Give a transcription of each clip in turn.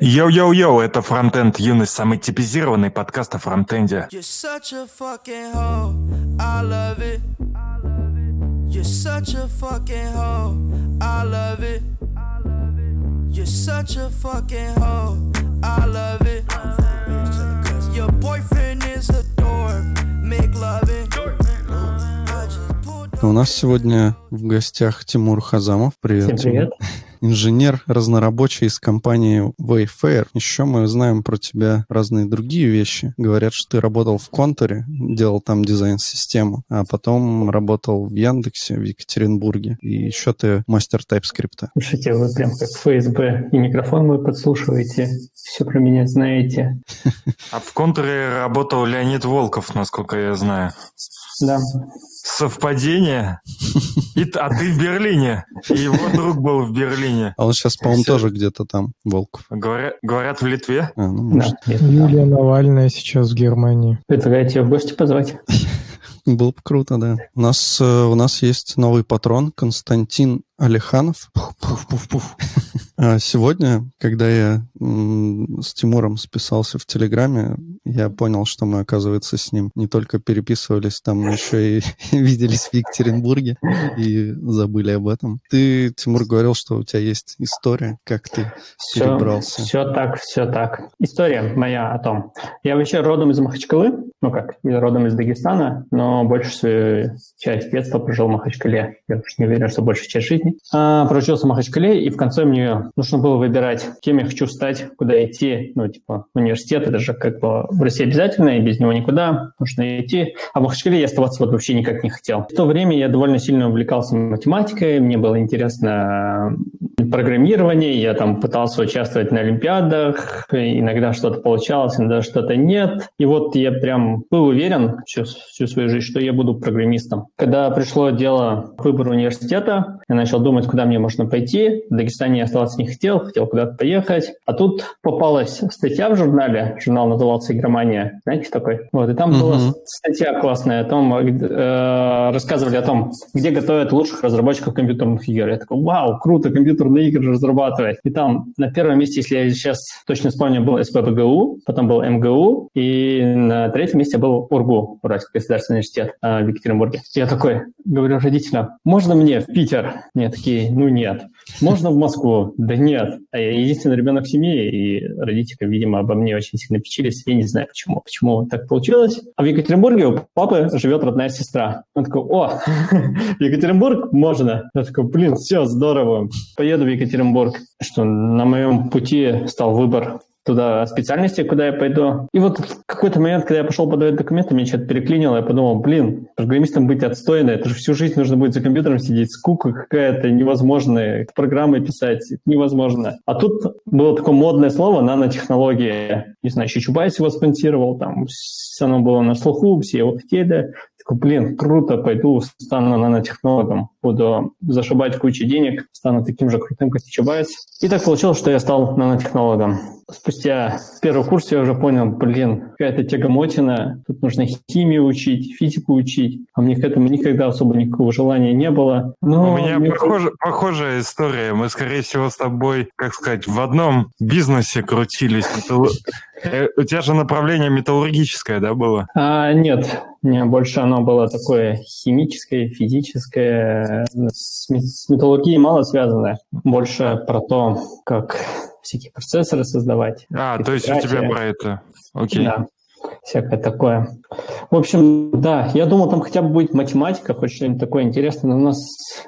Йоу-йоу-йоу, это Фронтенд Юность, самый типизированный подкаст о фронтенде. You're such a fucking hoe. I love it. You're such a fucking hoe. I love it. You're such a fucking hoe. I love it. Your boyfriend is a dork. Make loving. I just pulled У нас сегодня в гостях Тимур Хазамов. Привет. Всем привет. Тимур. Инженер разнорабочий из компании Wayfair. Еще мы знаем про тебя разные другие вещи. Говорят, что ты работал в Контуре, делал там дизайн-систему, а потом работал в Яндексе в Екатеринбурге. И еще ты мастер TypeScript. Слушайте, вы прям как ФСБ и микрофон мой подслушиваете, все про меня знаете. А в контуре работал Леонид Волков, насколько я знаю. Да, Совпадение? И, а ты в Берлине. И его друг был в Берлине. А он сейчас, по-моему, тоже где-то там, Волков. Говорят, говорят в Литве. А, ну, может, да. Юлия Навальная сейчас в Германии. Предлагаете ее в гости позвать? было бы круто, да. У нас, э, у нас есть новый патрон Константин Алиханов. Пуф-пуф-пуф. А Сегодня, когда я с Тимуром списался в Телеграме, я понял, что мы, оказывается, с ним не только переписывались там, но еще и виделись в Екатеринбурге и забыли об этом. Ты, Тимур, говорил, что у тебя есть история, как ты Все, перебрался. все так, все так. История моя о том. Я вообще родом из Махачкалы, ну как, я родом из Дагестана, но больше свою часть детства прожил в Махачкале. Я уж не уверен, что большую часть жизни. А, проучился в Махачкале, и в конце мне нужно было выбирать, кем я хочу стать, куда идти. Ну, типа, университет, это же как бы в России обязательно, и без него никуда, нужно идти. А в Махачкале я оставаться вот вообще никак не хотел. В то время я довольно сильно увлекался математикой, мне было интересно программирование, я там пытался участвовать на олимпиадах, иногда что-то получалось, иногда что-то нет. И вот я прям был уверен всю, всю свою жизнь, что я буду программистом. Когда пришло дело к выбору университета, я начал думать, куда мне можно пойти. В Дагестане я оставаться не хотел, хотел куда-то поехать. А тут попалась статья в журнале, журнал назывался «Игромания», знаете такой? Вот, и там Мгм. была статья классная о том, э, рассказывали о том, где готовят лучших разработчиков компьютерных игр. Я такой, вау, круто, компьютерные игры разрабатывать. И там на первом месте, если я сейчас точно вспомню, был СПБГУ, потом был МГУ, и на третьем месте был УРГУ, Уральский государственный университет э, в Екатеринбурге. Я такой, говорю родителям, можно мне в Питер? Мне такие, ну нет. Можно в Москву? Да нет. А я единственный ребенок в семье, и родители, видимо, обо мне очень сильно печились. Я не знаю, почему. Почему так получилось. А в Екатеринбурге у папы живет родная сестра. Он такой, о, в Екатеринбург можно. Я такой, блин, все, здорово. Поеду в Екатеринбург. Что на моем пути стал выбор туда специальности, куда я пойду. И вот в какой-то момент, когда я пошел подавать документы, меня что-то переклинило, я подумал, блин, программистом быть отстойно, это же всю жизнь нужно будет за компьютером сидеть, скука какая-то невозможная, программы писать невозможно. А тут было такое модное слово нанотехнология. Не знаю, еще Чубайс его спонсировал, там с- оно было на слуху, все его хотели. Такой, блин, круто, пойду стану нанотехнологом, буду зашибать кучу денег, стану таким же крутым, как и Чубайс. И так получилось, что я стал нанотехнологом. Спустя первый курс я уже понял, блин, какая-то тягомотина, тут нужно химию учить, физику учить, а мне к этому никогда особо никакого желания не было. Но У меня мне похожа, похожая история. Мы, скорее всего, с тобой, как сказать, в одном бизнесе крутились. Э, У тебя же направление металлургическое, да, было? А, нет, не, больше оно было такое химическое, физическое, с, ме- с металлургией мало связанное. Больше про то, как всякие процессоры создавать. А, то есть у тебя про это. Окей. Да, всякое такое. В общем, да, я думал, там хотя бы будет математика, хоть что-нибудь такое интересное. Но у нас,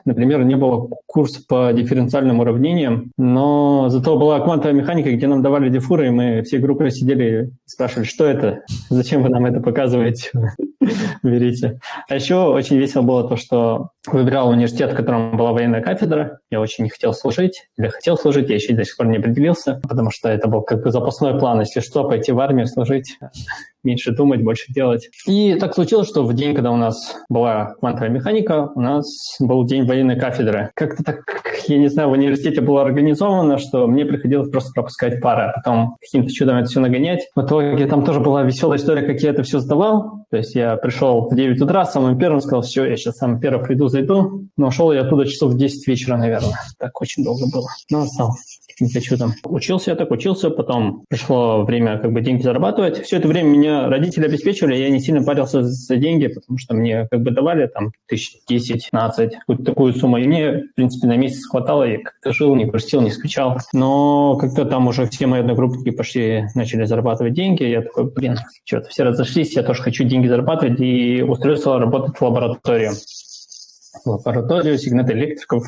например, не было курса по дифференциальным уравнениям, но зато была квантовая механика, где нам давали дифуры, и мы всей группой сидели и спрашивали, что это, зачем вы нам это показываете, берите. А еще очень весело было то, что выбирал университет, в котором была военная кафедра. Я очень не хотел служить, или хотел служить, я еще до сих пор не определился, потому что это был как бы запасной план, если что, пойти в армию служить, меньше думать, больше делать. И так случилось, что в день, когда у нас была квантовая механика, у нас был день военной кафедры. Как-то так, я не знаю, в университете было организовано, что мне приходилось просто пропускать пары, а потом каким-то чудом это все нагонять. В итоге там тоже была веселая история, как я это все сдавал. То есть я пришел в 9 утра, самым первым сказал, все, я сейчас самым первым приду, зайду. Но ушел я оттуда часов в 10 вечера, наверное. Так очень долго было. Но остался. не хочу там. Учился я так, учился, потом пришло время как бы деньги зарабатывать. Все это время меня родители обеспечивали, я не сильно парился за деньги, потому что мне как бы давали там тысяч 10-15, какую-то такую сумму. И мне, в принципе, на месяц хватало, я как-то жил, не грустил, не скучал. Но как-то там уже все мои одногруппники пошли, начали зарабатывать деньги. Я такой, блин, что-то все разошлись, я тоже хочу деньги зарабатывать и устроился работать в лабораторию. Лабораторию сигнатоэлектриков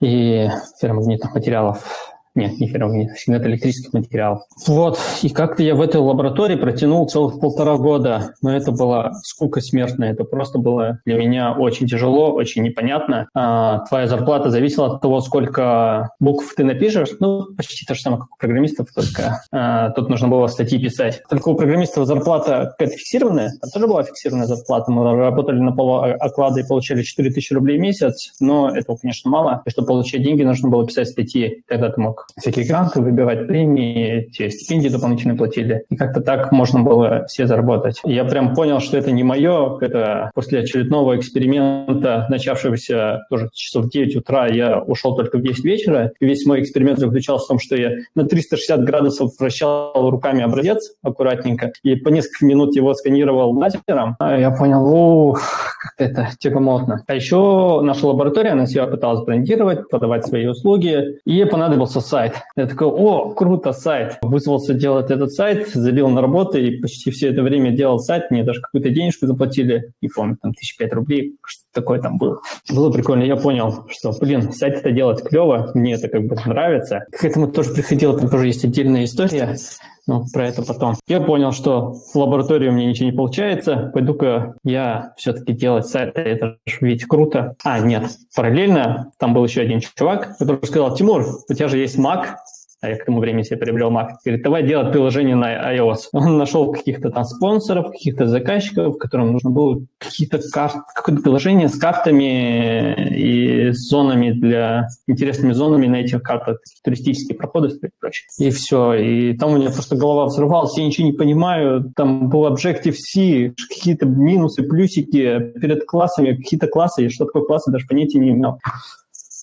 и ферромагнитных материалов. Нет, не ферромагнитных, сигнат электрических материалов. Вот, и как-то я в этой лаборатории протянул целых полтора года, но это была скука смертная, это просто было для меня очень тяжело, очень непонятно. А, твоя зарплата зависела от того, сколько букв ты напишешь, ну, почти то же самое, как у программистов, только а, тут нужно было статьи писать. Только у программистов зарплата какая-то фиксированная, там тоже была фиксированная зарплата, мы работали на полуоклады и получали 4000 рублей в месяц, но этого, конечно, мало, и чтобы получать деньги, нужно было писать статьи, тогда ты мог всякие гранты, выбивать премии, те стипендии дополнительно платили. И как-то так можно было все заработать. Я прям понял, что это не мое. Это после очередного эксперимента, начавшегося тоже часов в 9 утра, я ушел только в 10 вечера. И весь мой эксперимент заключался в том, что я на 360 градусов вращал руками образец аккуратненько и по несколько минут его сканировал лазером. А я понял, ух, как это тягомотно. А еще наша лаборатория, она себя пыталась брендировать, подавать свои услуги. И понадобился сайт. Я такой, о, круто, сайт. Вызвался делать этот сайт, забил на работу и почти все это время делал сайт. Мне даже какую-то денежку заплатили, не помню, там тысяч пять рублей, что такое там было. Было прикольно. Я понял, что, блин, сайт это делать клево, мне это как бы нравится. К этому тоже приходило, там тоже есть отдельная история. Ну, про это потом. Я понял, что в лаборатории у меня ничего не получается. Пойду-ка я все-таки делать сайт. Это же ведь круто. А, нет. Параллельно там был еще один чувак, который сказал, Тимур, у тебя же есть Mac, я к тому времени себе приобрел Mac, говорит, давай делать приложение на iOS. Он нашел каких-то там спонсоров, каких-то заказчиков, которым нужно было какие-то карты, какое-то приложение с картами и зонами для интересными зонами на этих картах, туристические проходы и прочее. И все. И там у меня просто голова взрывалась, я ничего не понимаю. Там был Objective-C, какие-то минусы, плюсики перед классами, какие-то классы, и что такое классы, даже понятия не имел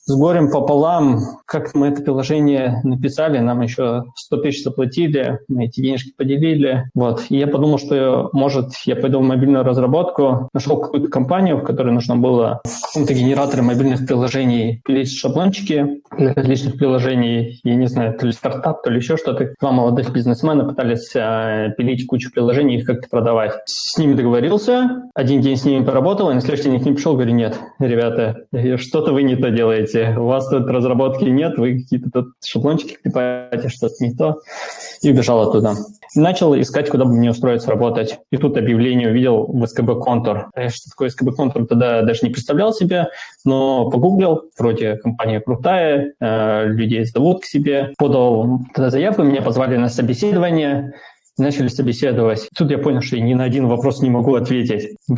с горем пополам, как мы это приложение написали, нам еще 100 тысяч заплатили, мы эти денежки поделили. Вот. И я подумал, что, может, я пойду в мобильную разработку, нашел какую-то компанию, в которой нужно было в каком-то генераторе мобильных приложений пилить шаблончики для различных приложений. Я не знаю, то ли стартап, то ли еще что-то. Два молодых бизнесмена пытались э, пилить кучу приложений и как-то продавать. С ними договорился, один день с ними поработал, и на следующий день к ним пришел, говорю, нет, ребята, что-то вы не то делаете делаете, у вас тут разработки нет, вы какие-то тут шаблончики клепаете, что-то не то, и убежал оттуда. Начал искать, куда бы мне устроиться работать. И тут объявление увидел в СКБ Контур. Что такое СКБ Контур, тогда даже не представлял себе, но погуглил, вроде компания крутая, э, людей зовут к себе. Подал тогда заявку, меня позвали на собеседование начали собеседовать. Тут я понял, что я ни на один вопрос не могу ответить.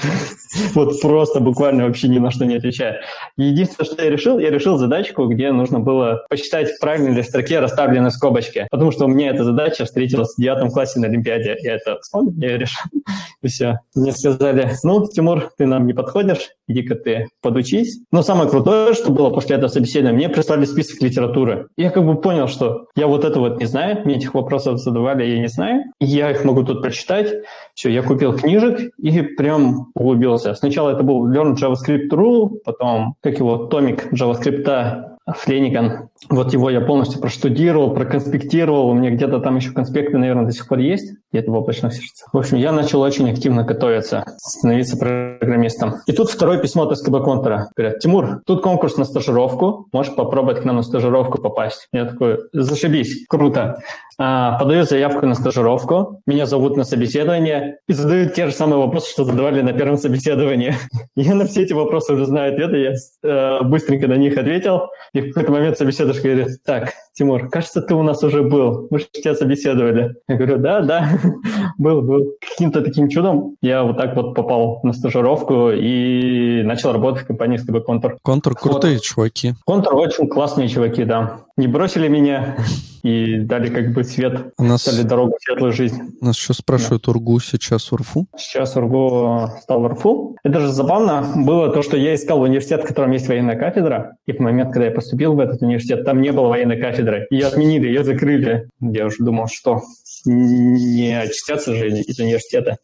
Вот просто буквально вообще ни на что не отвечаю. Единственное, что я решил, я решил задачку, где нужно было посчитать, в правильной ли строке расставлены скобочки. Потому что у меня эта задача встретилась в девятом классе на Олимпиаде. Я это вспомнил, я решил. И все. Мне сказали, ну, Тимур, ты нам не подходишь, иди-ка ты подучись. Но самое крутое, что было после этого собеседования, мне прислали список литературы. Я как бы понял, что я вот это вот не знаю, мне этих вопросов задавали, я не знаю. И я их могу тут прочитать. Все, я купил книжек и прям углубился. Сначала это был Learn JavaScript Rule, потом, как его, томик JavaScript Флениган. Вот его я полностью проштудировал, проконспектировал. У меня где-то там еще конспекты, наверное, до сих пор есть, где-то в облачных сердцах. В общем, я начал очень активно готовиться, становиться программистом. И тут второе письмо от СКБ Контура. Говорят, Тимур, тут конкурс на стажировку, можешь попробовать к нам на стажировку попасть. Я такой, зашибись, круто. А, подаю заявку на стажировку, меня зовут на собеседование и задают те же самые вопросы, что задавали на первом собеседовании. Я на все эти вопросы уже знаю ответы, я э, быстренько на них ответил. И в какой-то момент собеседуешь говорит, так, Тимур, кажется, ты у нас уже был, мы же тебя собеседовали. Я говорю, да, да, был, был. Каким-то таким чудом я вот так вот попал на стажировку и начал работать в компании СКБ Контур. Контур крутые вот. чуваки. Контур очень классные чуваки, да. не бросили меня и дали как бы свет, У нас, дали дорогу в светлую жизнь. нас еще спрашивают, УРГУ сейчас УРФУ? Сейчас УРГУ стал в РФУ. Это же забавно было то, что я искал университет, в котором есть военная кафедра, и в момент, когда я поступил в этот университет, там не было военной кафедры. Ее отменили, ее закрыли. Я уже думал, что не очистятся же из университета.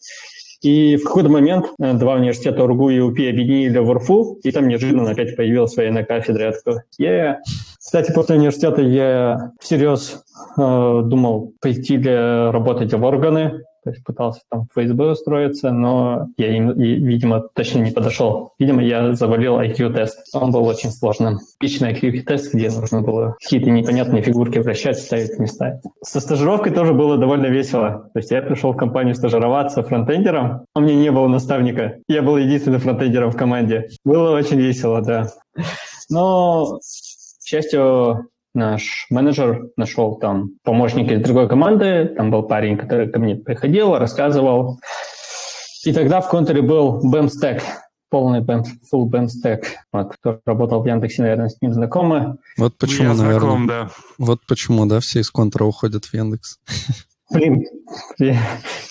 И в какой-то момент э, два университета УРГУ и УПИ объединили в УРФУ, и там неожиданно опять появилась военная кафедра. Я такой, yeah. Кстати, после университета я всерьез э, думал пойти ли работать в органы, то есть пытался там в ФСБ устроиться, но я, им, видимо, точно не подошел. Видимо, я завалил IQ-тест. Он был очень сложным. Типичный IQ-тест, где нужно было какие-то непонятные фигурки вращать, ставить места. Со стажировкой тоже было довольно весело. То есть я пришел в компанию стажироваться фронтендером, у меня не было наставника. Я был единственным фронтендером в команде. Было очень весело, да. Но, к счастью, наш менеджер нашел там помощника из другой команды, там был парень, который ко мне приходил, рассказывал. И тогда в контуре был BAM-стек, полный BAM, full BAM стек, вот, кто работал в Яндексе, наверное, с ним знакомы. Вот почему, Я наверное. знаком, да. Вот почему, да, все из контра уходят в Яндекс. Блин,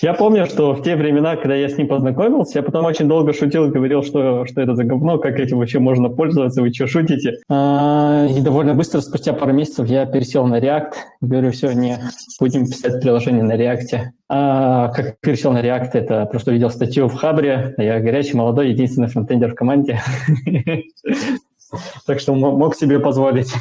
я помню, что в те времена, когда я с ним познакомился, я потом очень долго шутил и говорил, что, что это за говно, как этим вообще можно пользоваться, вы что, шутите? А, и довольно быстро, спустя пару месяцев, я пересел на React. Говорю, все, не, будем писать приложение на React. А, как пересел на React, это просто увидел статью в Хабре, я горячий, молодой, единственный фронтендер в команде. Так что мог себе позволить.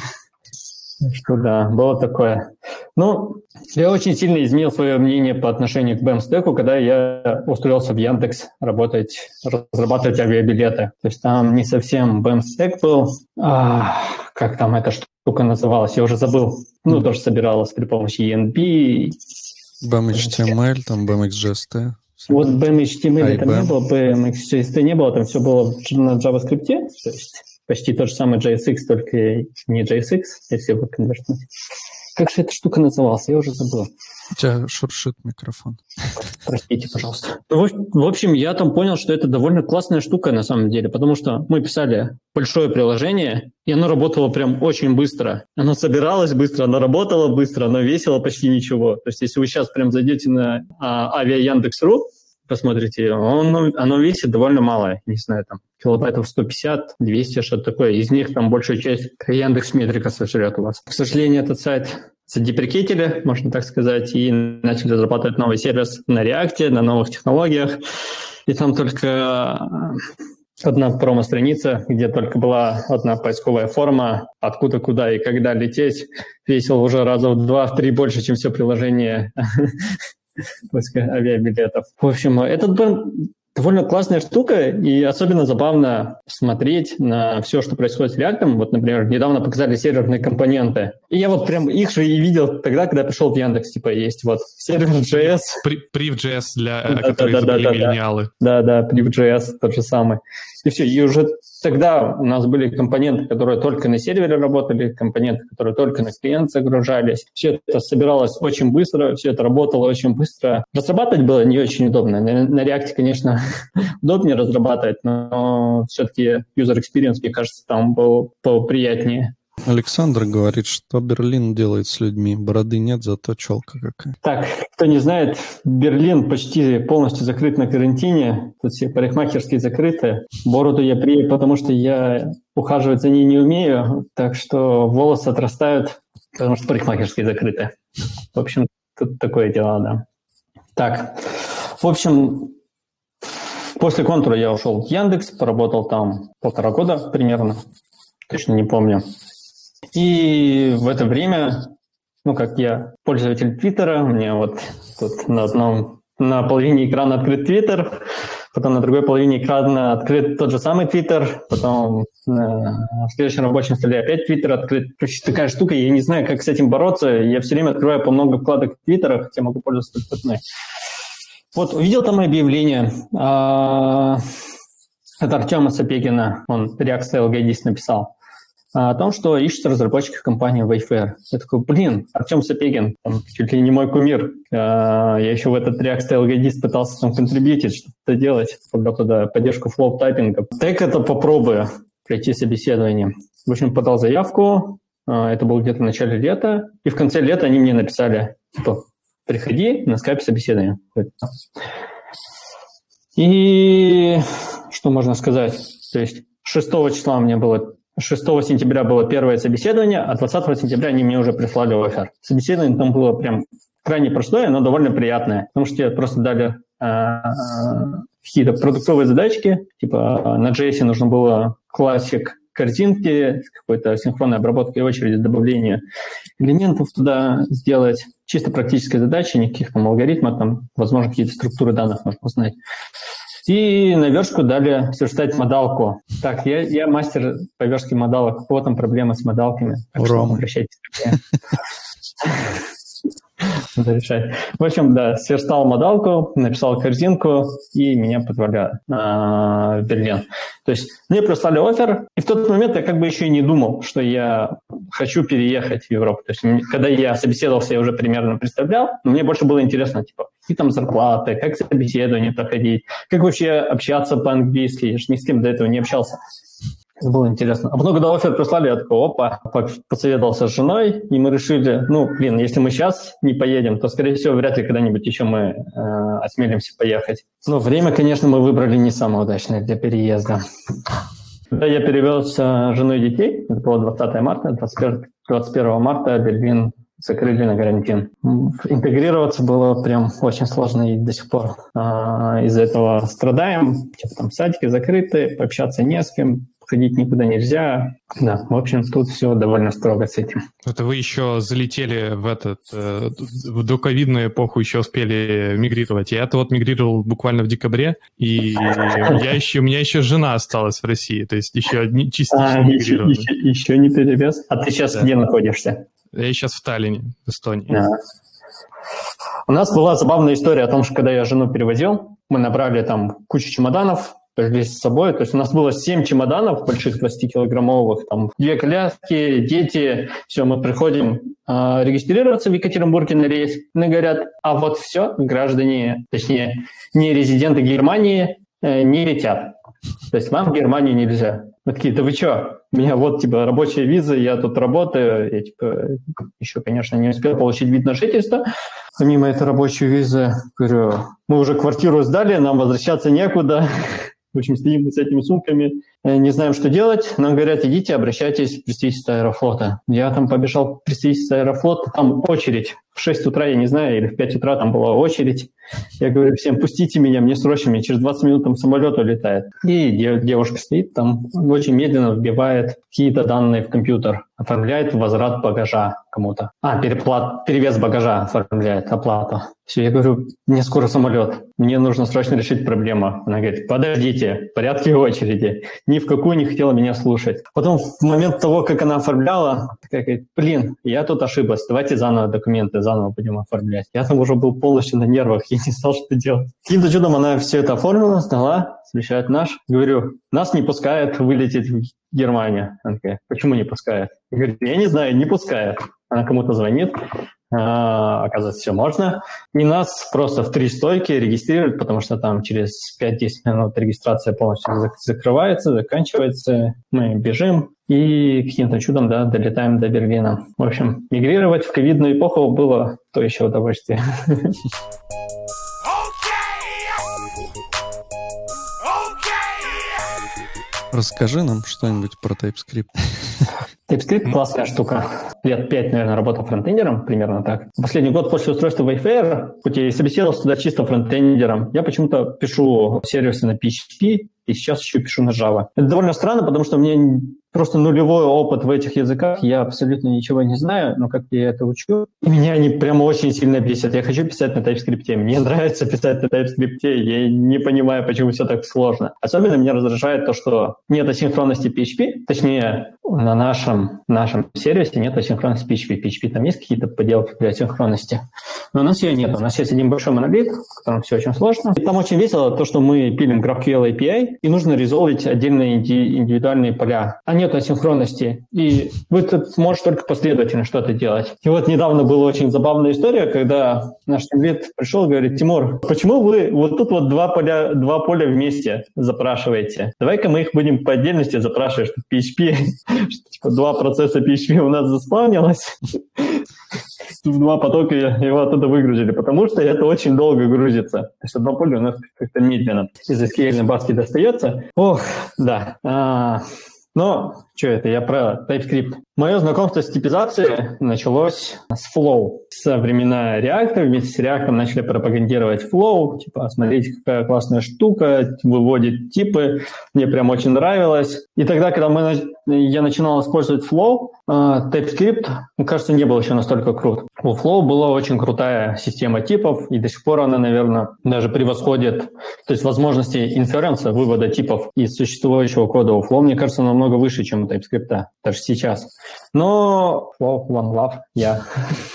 Что да, было такое. Ну, я очень сильно изменил свое мнение по отношению к BAM-стеку, когда я устроился в Яндекс работать, разрабатывать авиабилеты. То есть там не совсем BAM-стек был, а, как там эта штука называлась, я уже забыл. Ну, тоже собиралась при помощи ENB. BAM-HTML, там BAM-XGST. Вот BAM-HTML там не было, BAM-XGST не было, там все было на JavaScript, то есть почти тот же самый JSX, только не JSX, если его конвертнуть. Как же эта штука называлась? Я уже забыл. У тебя шуршит микрофон. Простите, пожалуйста. В, в общем, я там понял, что это довольно классная штука на самом деле, потому что мы писали большое приложение, и оно работало прям очень быстро. Оно собиралось быстро, оно работало быстро, оно весило почти ничего. То есть если вы сейчас прям зайдете на а, авиа Яндекс.ру, посмотрите, он, оно весит довольно мало, не знаю, там килобайтов 150, 200, что-то такое. Из них там большая часть Яндекс Метрика сожрет у вас. К сожалению, этот сайт задеприкетили, можно так сказать, и начали разрабатывать новый сервис на React, на новых технологиях. И там только одна промо-страница, где только была одна поисковая форма, откуда, куда и когда лететь, весил уже раза в два, в три больше, чем все приложение авиабилетов. В общем, этот бренд довольно классная штука, и особенно забавно смотреть на все, что происходит с React. Вот, например, недавно показали серверные компоненты. И я вот прям их же и видел тогда, когда пришел в Яндекс. Типа есть вот сервер JS. Priv.js, для, да, который да, да, да, миллениалы. Да, да, Priv.js тот же самый. И все, и уже тогда у нас были компоненты, которые только на сервере работали, компоненты, которые только на клиент загружались. Все это собиралось очень быстро, все это работало очень быстро. Разрабатывать было не очень удобно. На, на React, конечно, удобнее разрабатывать, но все-таки user experience, мне кажется, там был поприятнее. Александр говорит, что Берлин делает с людьми. Бороды нет, зато челка какая. Так, кто не знает, Берлин почти полностью закрыт на карантине. Тут все парикмахерские закрыты. Бороду я прию, потому что я ухаживать за ней не умею. Так что волосы отрастают, потому что парикмахерские закрыты. В общем, тут такое дело, да. Так, в общем, после контура я ушел в Яндекс, поработал там полтора года примерно. Точно не помню. И в это время, ну, как я пользователь Твиттера, у меня вот тут на одном, на половине экрана открыт Твиттер, потом на другой половине экрана открыт тот же самый Твиттер, потом э, в следующем рабочем столе опять Твиттер открыт. Короче, такая штука, я не знаю, как с этим бороться. Я все время открываю по много вкладок Твиттера, хотя могу пользоваться только одной. Вот, увидел там объявление. А, это Артема Сапегина, он React Style Guide написал о том, что ищет разработчиков компании Wayfair. Я такой, блин, Артем Сапегин, он чуть ли не мой кумир. А, я еще в этот React Guide пытался там контрибьютить, что-то делать, когда туда поддержку флоу тайпинга. Так это попробую пройти собеседование. В общем, подал заявку, А, это было где-то в начале лета. И в конце лета они мне написали, типа, приходи на скайп собеседование. И что можно сказать? То есть 6 числа у меня было 6 сентября было первое собеседование, а 20 сентября они мне уже прислали офер. Собеседование там было прям крайне простое, но довольно приятное, потому что тебе просто дали э, какие-то продуктовые задачки, типа на JS нужно было классик картинки с какой-то синхронной обработкой очереди, добавления элементов туда сделать. Чисто практическая задача, никаких там алгоритмов, там, возможно, какие-то структуры данных можно узнать. И на вершку дали сверстать модалку. Так, я, я мастер по вершке модалок. Кого там проблемы с модалками? Так что обращайтесь ко мне. Надо решать. В общем, да, сверстал модалку, написал корзинку, и меня позвали а, в Берлин. То есть мне прислали офер, и в тот момент я как бы еще и не думал, что я хочу переехать в Европу. То есть когда я собеседовался, я уже примерно представлял, но мне больше было интересно, типа, какие там зарплаты, как собеседование проходить, как вообще общаться по-английски. Я же ни с кем до этого не общался. Было интересно. А когда офер прислали, я такой, опа, посоветовался с женой, и мы решили, ну, блин, если мы сейчас не поедем, то, скорее всего, вряд ли когда-нибудь еще мы э, осмелимся поехать. Но время, конечно, мы выбрали не самое удачное для переезда. Когда я перевез с женой детей, это было 20 марта, 21, 21 марта Берлин закрыли на карантин. Интегрироваться было прям очень сложно и до сих пор а, из-за этого страдаем. Типа там садики закрыты, пообщаться не с кем, ходить никуда нельзя. Да, в общем, тут все довольно строго с этим. Это вы еще залетели в этот, э, в доковидную эпоху еще успели мигрировать. Я-то вот мигрировал буквально в декабре, и я еще, у меня еще жена осталась в России, то есть еще одни частично а, еще, еще, еще не перевез? А ты сейчас да. где находишься? Я сейчас в Таллине, в Эстонии. А. У нас была забавная история о том, что когда я жену перевозил, мы набрали там кучу чемоданов, привезли с собой. То есть у нас было 7 чемоданов больших 20-килограммовых, там две коляски, дети. Все, мы приходим э, регистрироваться в Екатеринбурге на рейс. Мне говорят, а вот все, граждане, точнее, не резиденты Германии э, не летят. То есть вам в Германию нельзя. Мы такие, да вы что? У меня вот, типа, рабочая виза, я тут работаю. Я, типа, еще, конечно, не успел получить вид на жительство. Помимо этой рабочей визы, говорю, мы уже квартиру сдали, нам возвращаться некуда. В общем, стоим с этими сумками, э, не знаем, что делать. Нам говорят, идите, обращайтесь в представительство Аэрофлота. Я там побежал в представительство Аэрофлота, там очередь в 6 утра, я не знаю, или в 5 утра там была очередь. Я говорю всем, пустите меня, мне срочно, мне через 20 минут там самолет улетает. И девушка стоит там, очень медленно вбивает какие-то данные в компьютер, оформляет возврат багажа кому-то. А, переплат, перевес багажа оформляет, оплату. Все, я говорю, мне скоро самолет, мне нужно срочно решить проблему. Она говорит, подождите, в порядке очереди. Ни в какую не хотела меня слушать. Потом в момент того, как она оформляла, такая говорит, блин, я тут ошиблась, давайте заново документы заново будем оформлять. Я там уже был полностью на нервах, я не знал, что делать. Каким-то чудом она все это оформила, сдала, встречает наш. Говорю, нас не пускает вылететь в Германию. Она такая, почему не пускает? Я говорю, я не знаю, не пускает. Она кому-то звонит, а, оказывается, все можно. И нас просто в три стойки регистрируют, потому что там через 5-10 минут регистрация полностью закрывается, заканчивается. Мы бежим и каким-то чудом да, долетаем до Берлина. В общем, мигрировать в ковидную эпоху было то еще удовольствие. Расскажи нам что-нибудь про TypeScript. TypeScript классная штука. Лет пять, наверное, работал фронтендером, примерно так. Последний год после устройства Wayfair, хоть я и собеседовался туда чисто фронтендером, я почему-то пишу сервисы на PHP, и сейчас еще пишу на Java. Это довольно странно, потому что мне просто нулевой опыт в этих языках, я абсолютно ничего не знаю, но как я это учу, меня они прямо очень сильно бесят. Я хочу писать на TypeScript, мне нравится писать на TypeScript, я не понимаю, почему все так сложно. Особенно меня раздражает то, что нет асинхронности PHP, точнее, на нашем, нашем сервисе нет асинхронности PHP. PHP там есть какие-то поделки для асинхронности. Но у нас ее нет. У нас есть один большой монолит, в котором все очень сложно. И там очень весело то, что мы пилим GraphQL API, и нужно резолвить отдельные индивидуальные поля. А нет асинхронности. И вы тут можете только последовательно что-то делать. И вот недавно была очень забавная история, когда наш тимлит пришел и говорит, Тимур, почему вы вот тут вот два поля, два поля вместе запрашиваете? Давай-ка мы их будем по отдельности запрашивать, что PHP, что типа два процесса PHP у нас заспавнилось, в два потока его оттуда выгрузили, потому что это очень долго грузится. То есть одно поле у нас как-то медленно из SQL баски достается. Ох, да. Но, что это, я про TypeScript. Мое знакомство с типизацией началось с Flow. Со времена React вместе с React начали пропагандировать Flow, типа, смотрите, какая классная штука, выводит типы, мне прям очень нравилось. И тогда, когда мы, я начинал использовать Flow, а, TypeScript, мне кажется, не был еще настолько крут. У Flow была очень крутая система типов, и до сих пор она, наверное, даже превосходит, то есть возможности инференса, вывода типов из существующего кода у Flow, мне кажется, намного выше, чем у TypeScript, даже сейчас. Но Flow, One Love, я.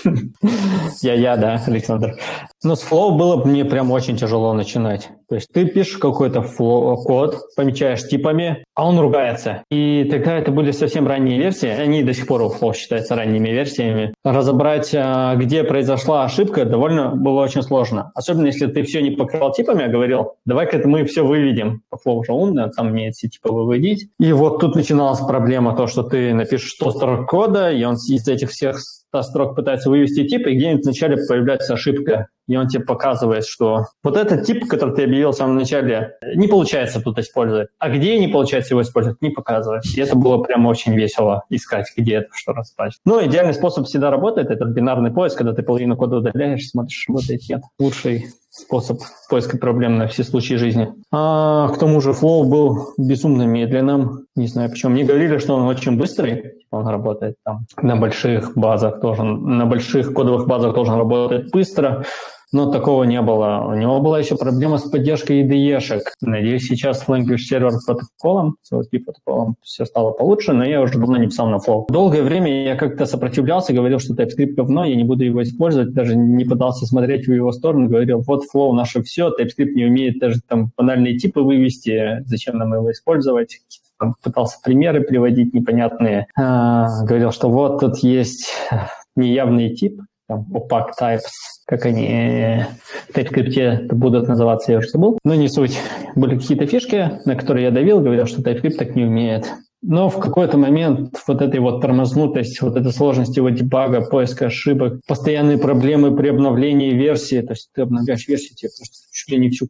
я, я, да, Александр. Но с Flow было мне прям очень тяжело начинать. То есть ты пишешь какой-то код, помечаешь типами, а он ругается. И тогда это были совсем ранние версии, они до сих пор у Flow считаются ранними версиями. Разобрать, а, где произошла ошибка, довольно было очень сложно. Особенно если ты все не покрывал типами, а говорил, давай-ка мы все выведем. Flow уже умный, сам умеет все типы выводить. И вот тут начиналась проблема, то, что ты напишешь 100 строк кода, и он из этих всех 100 строк пытается вывести тип, и где-нибудь вначале появляется ошибка и он тебе показывает, что вот этот тип, который ты объявил в самом начале, не получается тут использовать. А где не получается его использовать, не показывает. И это было прям очень весело искать, где это, что распать. Ну, идеальный способ всегда работает, это бинарный поиск, когда ты половину кода удаляешь, смотришь, работает, нет. Лучший способ поиска проблем на все случаи жизни. А к тому же Flow был безумно медленным. Не знаю почему. Мне говорили, что он очень быстрый. Он работает там на больших базах тоже, на больших кодовых базах тоже работает быстро но такого не было. У него была еще проблема с поддержкой IDE-шек. Надеюсь, сейчас с Language Server протоколом, с OSP протоколом все стало получше, но я уже давно не писал на Flow. Долгое время я как-то сопротивлялся, говорил, что TypeScript говно, я не буду его использовать, даже не пытался смотреть в его сторону, говорил, вот Flow наше все, TypeScript не умеет даже там банальные типы вывести, зачем нам его использовать? Там, пытался примеры приводить непонятные. А, говорил, что вот тут есть неявный тип, там, opaque types, как они э, в TypeScript будут называться, я уже забыл. Но не суть. Были какие-то фишки, на которые я давил, говорил, что TypeScript так не умеет. Но в какой-то момент вот этой вот тормознутость, вот этой сложность его дебага, поиска ошибок, постоянные проблемы при обновлении версии, то есть ты обновляешь версию, тебе просто чуть ли не всю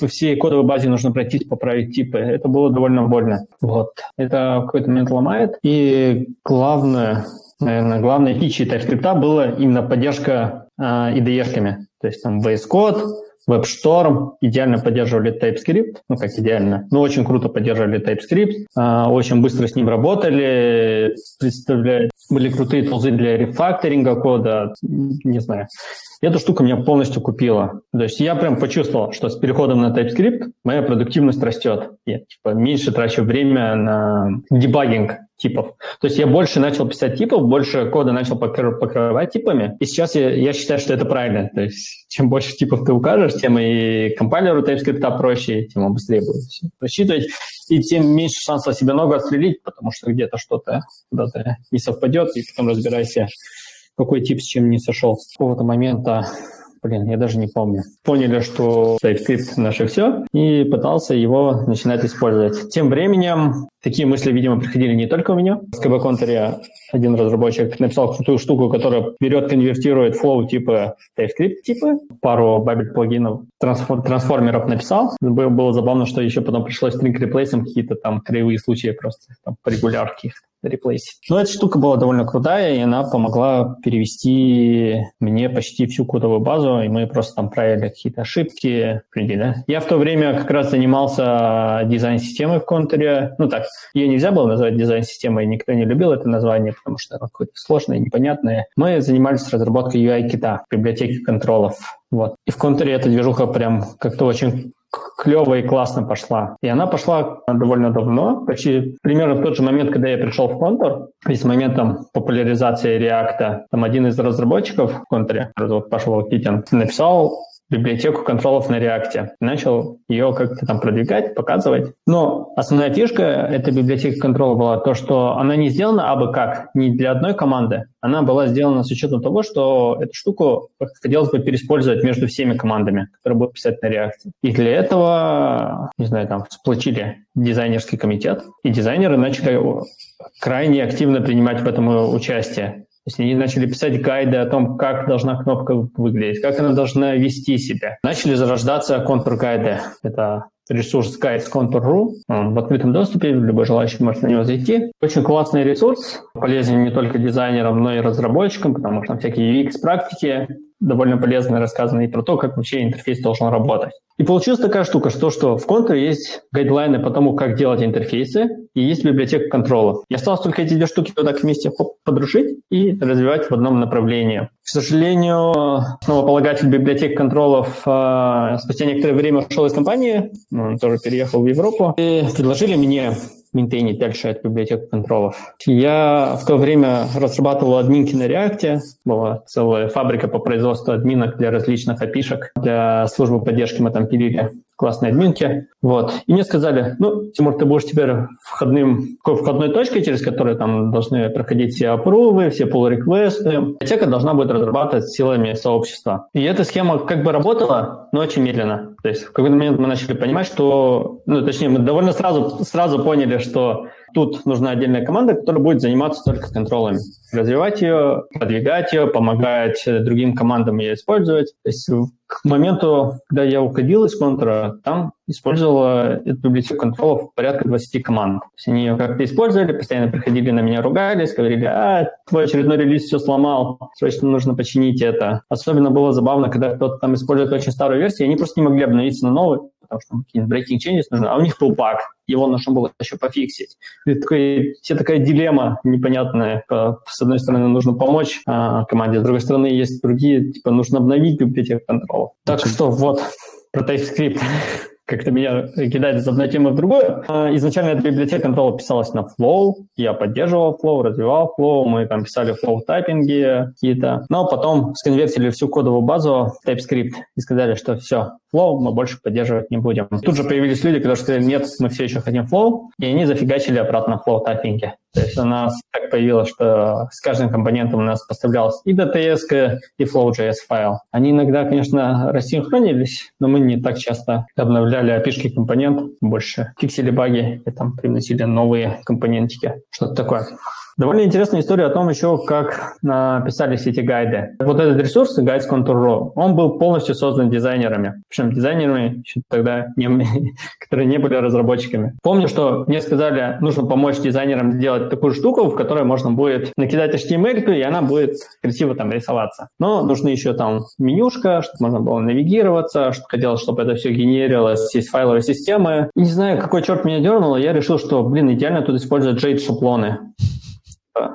по всей кодовой базе нужно пройтись, поправить типы. Это было довольно больно. Вот. Это в какой-то момент ломает. И главное, наверное, главной фичей TypeScript была именно поддержка э, IDE-шками. То есть там VS Code, WebStorm идеально поддерживали TypeScript, ну как идеально, но очень круто поддерживали TypeScript, э, очень быстро с ним работали, представляли, были крутые тулзы для рефакторинга кода, не знаю. Эта штука меня полностью купила. То есть я прям почувствовал, что с переходом на TypeScript моя продуктивность растет. Я типа, меньше трачу время на дебагинг типов. То есть я больше начал писать типов, больше кода начал покрывать типами. И сейчас я, я считаю, что это правильно. То есть чем больше типов ты укажешь, тем и компайлеру TypeScript проще, тем он быстрее будет все просчитывать, и тем меньше шансов себе ногу отстрелить, потому что где-то что-то куда-то не совпадет, и потом разбирайся, какой тип с чем не сошел. С какого-то момента блин, я даже не помню. Поняли, что TypeScript наше все, и пытался его начинать использовать. Тем временем такие мысли, видимо, приходили не только у меня. В СКБ Контуре один разработчик написал крутую штуку, которая берет, конвертирует flow типа TypeScript типа, пару бабель плагинов, трансформеров написал. Было, забавно, что еще потом пришлось string replace какие-то там краевые случаи просто там, по регулярке реплейсить. Но эта штука была довольно крутая, и она помогла перевести мне почти всю кодовую базу, и мы просто там проверили какие-то ошибки. Да? Я в то время как раз занимался дизайн-системой в контуре. Ну так, ее нельзя было назвать дизайн-системой, никто не любил это название, потому что оно какое-то сложное, непонятное. Мы занимались разработкой UI-кита, библиотеки контролов. Вот. И в контуре эта движуха прям как-то очень клево и классно пошла. И она пошла довольно давно, почти примерно в тот же момент, когда я пришел в контур, и с моментом популяризации React, там один из разработчиков в контуре, вот Паша Волкитин, написал библиотеку контролов на React. Начал ее как-то там продвигать, показывать. Но основная фишка этой библиотеки контрола была то, что она не сделана абы как, не для одной команды. Она была сделана с учетом того, что эту штуку хотелось бы переиспользовать между всеми командами, которые будут писать на React. И для этого, не знаю, там, сплочили дизайнерский комитет, и дизайнеры начали крайне активно принимать в этом участие. То есть они начали писать гайды о том, как должна кнопка выглядеть, как она должна вести себя. Начали зарождаться контур-гайды. Это ресурс guides.contour.ru. Он в открытом доступе, любой желающий может на него зайти. Очень классный ресурс, полезен не только дизайнерам, но и разработчикам, потому что там всякие UX-практики, довольно полезно рассказано и про то, как вообще интерфейс должен работать. И получилась такая штука, что, что в контуре есть гайдлайны по тому, как делать интерфейсы, и есть библиотека контролов. И осталось только эти две штуки вот так вместе подружить и развивать в одном направлении. К сожалению, основополагатель библиотек контролов э, спустя некоторое время ушел из компании, он тоже переехал в Европу, и предложили мне мейнтейнить дальше эту библиотеку контролов. Я в то время разрабатывал админки на React. Была целая фабрика по производству админок для различных опишек. Для службы поддержки мы там пилили классные админки. Вот. И мне сказали, ну, Тимур, ты будешь теперь входным, входной точкой, через которую там должны проходить все опрувы, все pull реквесты Библиотека должна будет разрабатывать силами сообщества. И эта схема как бы работала, но очень медленно. То есть в какой-то момент мы начали понимать, что, ну, точнее, мы довольно сразу, сразу поняли, что тут нужна отдельная команда, которая будет заниматься только контролами. Развивать ее, продвигать ее, помогать другим командам ее использовать. То есть к моменту, когда я уходил из контура, там использовала эту библиотеку контролов порядка 20 команд. То есть они ее как-то использовали, постоянно приходили на меня, ругались, говорили, а, твой очередной релиз все сломал, срочно нужно починить это. Особенно было забавно, когда кто-то там использует очень старую версию, и они просто не могли обновиться на новую, потому что какие-нибудь breaking changes нужны, а у них был баг, его нужно было еще пофиксить. И такой, все такая дилемма непонятная. С одной стороны, нужно помочь а, команде, с другой стороны, есть другие, типа, нужно обновить библиотеку контрола. Так что вот, про TypeScript как-то меня кидает из одной темы в другую. А, изначально эта библиотека контрола писалась на Flow, я поддерживал Flow, развивал Flow, мы там писали Flow тайпинги какие-то, но потом сконвертили всю кодовую базу в TypeScript и сказали, что все, Flow мы больше поддерживать не будем. Тут же появились люди, которые сказали, нет, мы все еще хотим Flow, и они зафигачили обратно Flow тайпинги. То есть у нас так появилось, что с каждым компонентом у нас поставлялся и DTS, и Flow.js файл. Они иногда, конечно, рассинхронились, но мы не так часто обновляли опишки компонент, больше фиксили баги и там приносили новые компонентики. Что-то такое. Довольно интересная история о том еще, как написались эти гайды. Вот этот ресурс, Guides Contour.ru, он был полностью создан дизайнерами. Причем дизайнерами еще тогда, не, которые не были разработчиками. Помню, что мне сказали, нужно помочь дизайнерам сделать такую штуку, в которой можно будет накидать HTML, и она будет красиво там рисоваться. Но нужны еще там менюшка, чтобы можно было навигироваться, что хотелось, чтобы это все генерировалось из файловой системы. Не знаю, какой черт меня дернул, я решил, что, блин, идеально тут использовать Jade-шаблоны.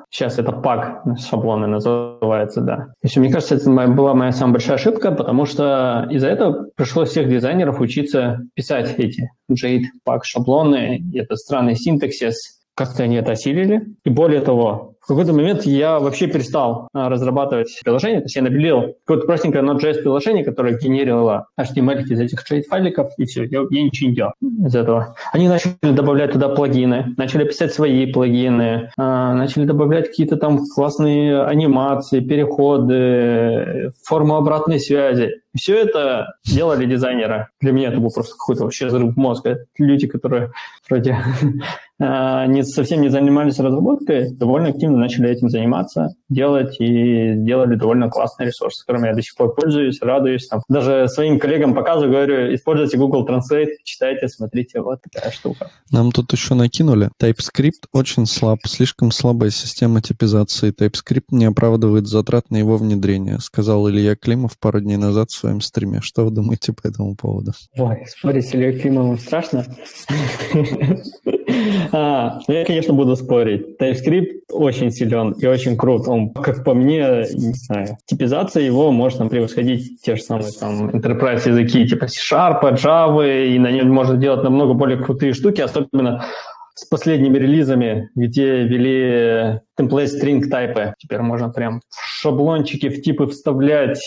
Сейчас это пак шаблоны называется, да. То есть, мне кажется, это была моя самая большая ошибка, потому что из-за этого пришлось всех дизайнеров учиться писать эти Jade пак шаблоны, это странный синтаксис, как-то они это осилили. И более того, какой-то момент я вообще перестал а, разрабатывать приложение, то есть я напилил какое-то простенькое Node.js приложение, которое генерировало HTML из этих трейд-файликов, и все, я, я ничего не делал из этого. Они начали добавлять туда плагины, начали писать свои плагины, а, начали добавлять какие-то там классные анимации, переходы, форму обратной связи. Все это делали дизайнеры. Для меня это был просто какой-то вообще взрыв мозга. Люди, которые вроде а, не, совсем не занимались разработкой, довольно активно начали этим заниматься, делать и сделали довольно классный ресурс, которым я до сих пор пользуюсь, радуюсь. Там, даже своим коллегам показываю, говорю, используйте Google Translate, читайте, смотрите, вот такая штука. Нам тут еще накинули. TypeScript очень слаб, слишком слабая система типизации. TypeScript не оправдывает затрат на его внедрение, сказал Илья Климов пару дней назад в своем стриме. Что вы думаете по этому поводу? Ой, спорить с Ильей Климовым страшно. А, ну, я, конечно, буду спорить. TypeScript очень силен и очень крут. Он, как по мне, не знаю, типизация его может там, превосходить те же самые там enterprise языки типа C-Sharp, Java, и на нем можно делать намного более крутые штуки, особенно с последними релизами, где ввели template string тайпы. Теперь можно прям в шаблончики, в типы вставлять,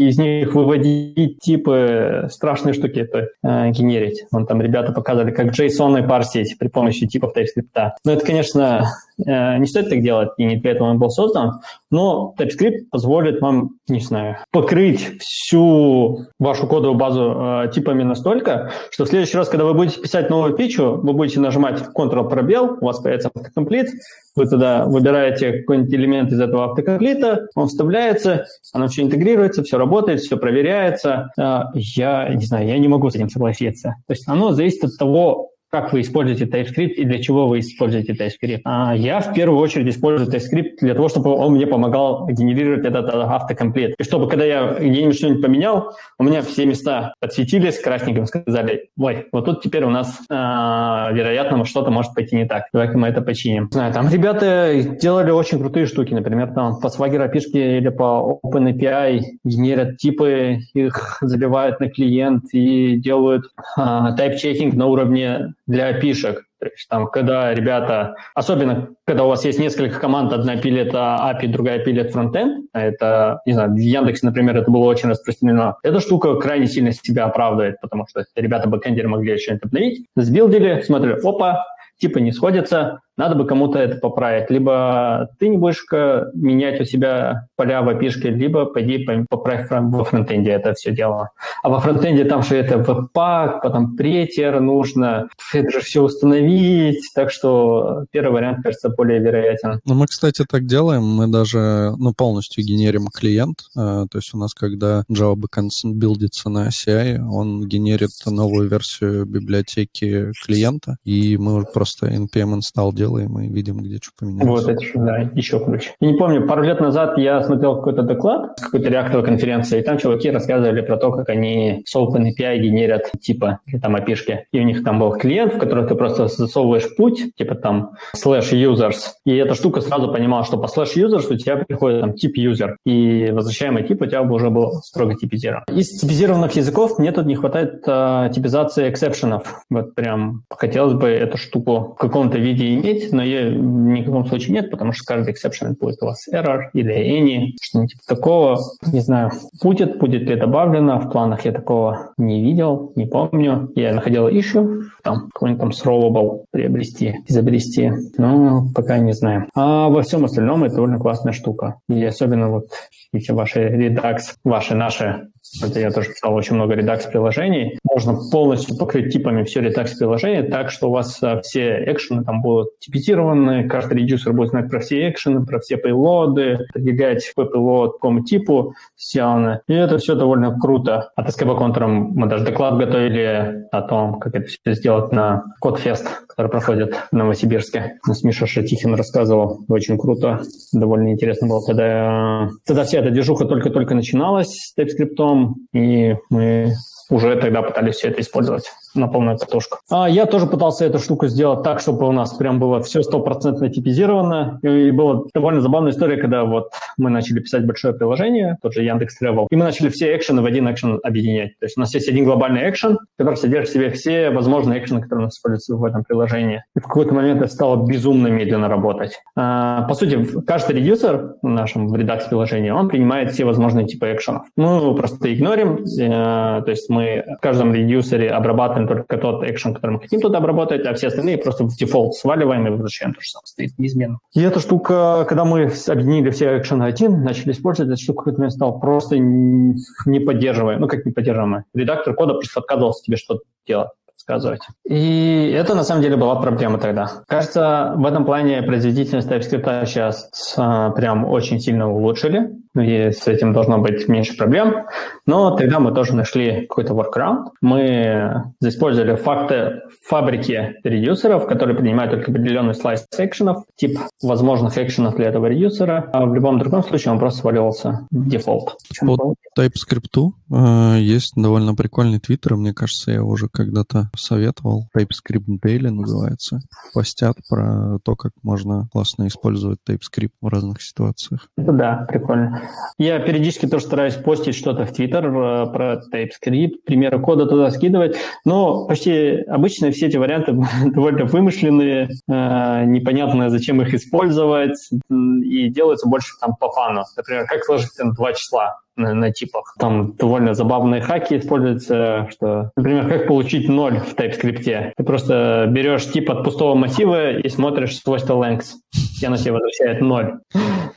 из них выводить типы, страшные штуки это э, генерить. Вон там ребята показывали, как JSON парсить при помощи типов TypeScript. Но это, конечно, э, не стоит так делать, и не для этого он был создан, но TypeScript позволит вам, не знаю, покрыть всю вашу кодовую базу э, типами настолько, что в следующий раз, когда вы будете писать новую фичу, вы будете нажимать Ctrl-пробел, у вас появится автокомплит, вы туда выбираете какой-нибудь элемент из этого автокомплита, он вставляется, оно все интегрируется, все работает, все проверяется. Э, я не знаю, я не могу с этим согласиться. То есть оно зависит от того, как вы используете TypeScript и для чего вы используете TypeScript. А я в первую очередь использую TypeScript для того, чтобы он мне помогал генерировать этот автокомплект. И чтобы, когда я где-нибудь что-нибудь поменял, у меня все места подсветились красненьким, сказали, ой, вот тут теперь у нас, э, вероятно, что-то может пойти не так. Давай-ка мы это починим. Знаю, там ребята делали очень крутые штуки. Например, там по Swagger API или по OpenAPI генерят типы, их забивают на клиент и делают э, type-checking на уровне для пишек. То есть там, когда ребята, особенно когда у вас есть несколько команд, одна пилит API, другая пилит фронтенд, это, не знаю, в Яндексе, например, это было очень распространено. Эта штука крайне сильно себя оправдывает, потому что ребята бэкэндеры могли что-нибудь обновить, сбилдили, смотрели, опа, типа не сходится, надо бы кому-то это поправить. Либо ты не будешь менять у себя поля в API, либо пойди поправь во фронтенде это все дело. А во фронтенде там же это веб-пак, потом претер нужно, это же все установить, так что первый вариант, кажется, более вероятен. Ну, мы, кстати, так делаем, мы даже ну, полностью генерим клиент, э, то есть у нас, когда Java Backend билдится на CI, он генерит новую версию библиотеки клиента, и мы просто npm install делаем делаем и видим, где что поменялось. Вот это да, еще круче. Я не помню, пару лет назад я смотрел какой-то доклад с какой-то реактовой конференции, и там чуваки рассказывали про то, как они с OpenAPI генерят типа или там api И у них там был клиент, в который ты просто засовываешь путь, типа там slash users, и эта штука сразу понимала, что по slash users у тебя приходит там тип user, и возвращаемый тип у тебя уже был строго типизирован. Из типизированных языков мне тут не хватает э, типизации эксепшенов. Вот прям хотелось бы эту штуку в каком-то виде иметь, иметь, но ее ни в каком случае нет, потому что каждый exception будет у вас error или any, что-нибудь типа такого. Не знаю, будет, будет ли добавлено, в планах я такого не видел, не помню. Я находил issue, там какой-нибудь там throwable приобрести, изобрести, но пока не знаю. А во всем остальном это довольно классная штука. И особенно вот эти ваши Redux, ваши, наши это я тоже писал очень много редакс-приложений. Можно полностью покрыть типами все редакс-приложения так, что у вас а, все экшены там будут типизированы, каждый редюсер будет знать про все экшены, про все пейлоды, продвигать по пейлод какому типу сделано. И это все довольно круто. От SKB контуром мы даже доклад готовили о том, как это все сделать на CodeFest, который проходит в Новосибирске. Нас Миша Шатихин рассказывал. Очень круто. Довольно интересно было. Тогда, тогда вся эта движуха только-только начиналась с TypeScript, и мы уже тогда пытались все это использовать на полную катушку. А я тоже пытался эту штуку сделать так, чтобы у нас прям было все стопроцентно типизировано. И была довольно забавная история, когда вот мы начали писать большое приложение, тот же Яндекс Travel, и мы начали все экшены в один экшен объединять. То есть у нас есть один глобальный экшен, который содержит в себе все возможные экшены, которые у нас используются в этом приложении. И в какой-то момент это стало безумно медленно работать. А, по сути, каждый редюсер в нашем Redux-приложении, он принимает все возможные типы экшенов. Мы его просто игнорим, э, то есть мы в каждом редюсере обрабатываем обрабатываем только тот экшен, который мы хотим туда обработать, а все остальные просто в дефолт сваливаем и возвращаем то, что самое стоит неизменно. И эта штука, когда мы объединили все экшены один, начали использовать, эта штука какой-то стал просто не поддерживаемой. Ну, как не поддерживаемой. Редактор кода просто отказывался тебе что-то делать сказывать. И это на самом деле была проблема тогда. Кажется, в этом плане производительность TypeScript сейчас а, прям очень сильно улучшили. Ну, и с этим должно быть меньше проблем. Но тогда мы тоже нашли какой-то workaround. Мы использовали факты фабрики редюсеров, которые принимают только определенный слайс экшенов, тип возможных экшенов для этого редюсера. А в любом другом случае он просто сваливался в дефолт. По TypeScript э, есть довольно прикольный твиттер, мне кажется, я уже когда-то советовал. TypeScript Daily называется. Постят про то, как можно классно использовать TypeScript в разных ситуациях. Да, прикольно. Я периодически тоже стараюсь постить что-то в Twitter э, про TypeScript, примеры кода туда скидывать, но почти обычно все эти варианты довольно вымышленные, э, непонятно, зачем их использовать, и делаются больше там по фану. Например, как сложить там два числа на, на типах. Там довольно забавные хаки используются, что, например, как получить ноль в TypeScript. Ты просто берешь тип от пустого массива и смотришь свойство length, и оно тебе возвращает ноль.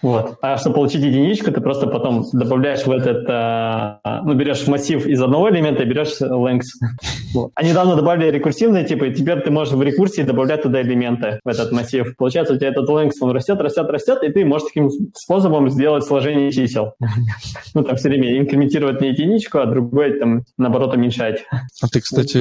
Вот. А чтобы получить единичку, ты просто потом добавляешь в этот, а, ну, берешь массив из одного элемента и берешь length. Вот. А недавно добавили рекурсивные типы, и теперь ты можешь в рекурсии добавлять туда элементы в этот массив. Получается, у тебя этот length, он растет, растет, растет, и ты можешь таким способом сделать сложение чисел. Ну, там все время инкрементировать не единичку, а другой там, наоборот, уменьшать. А ты, кстати,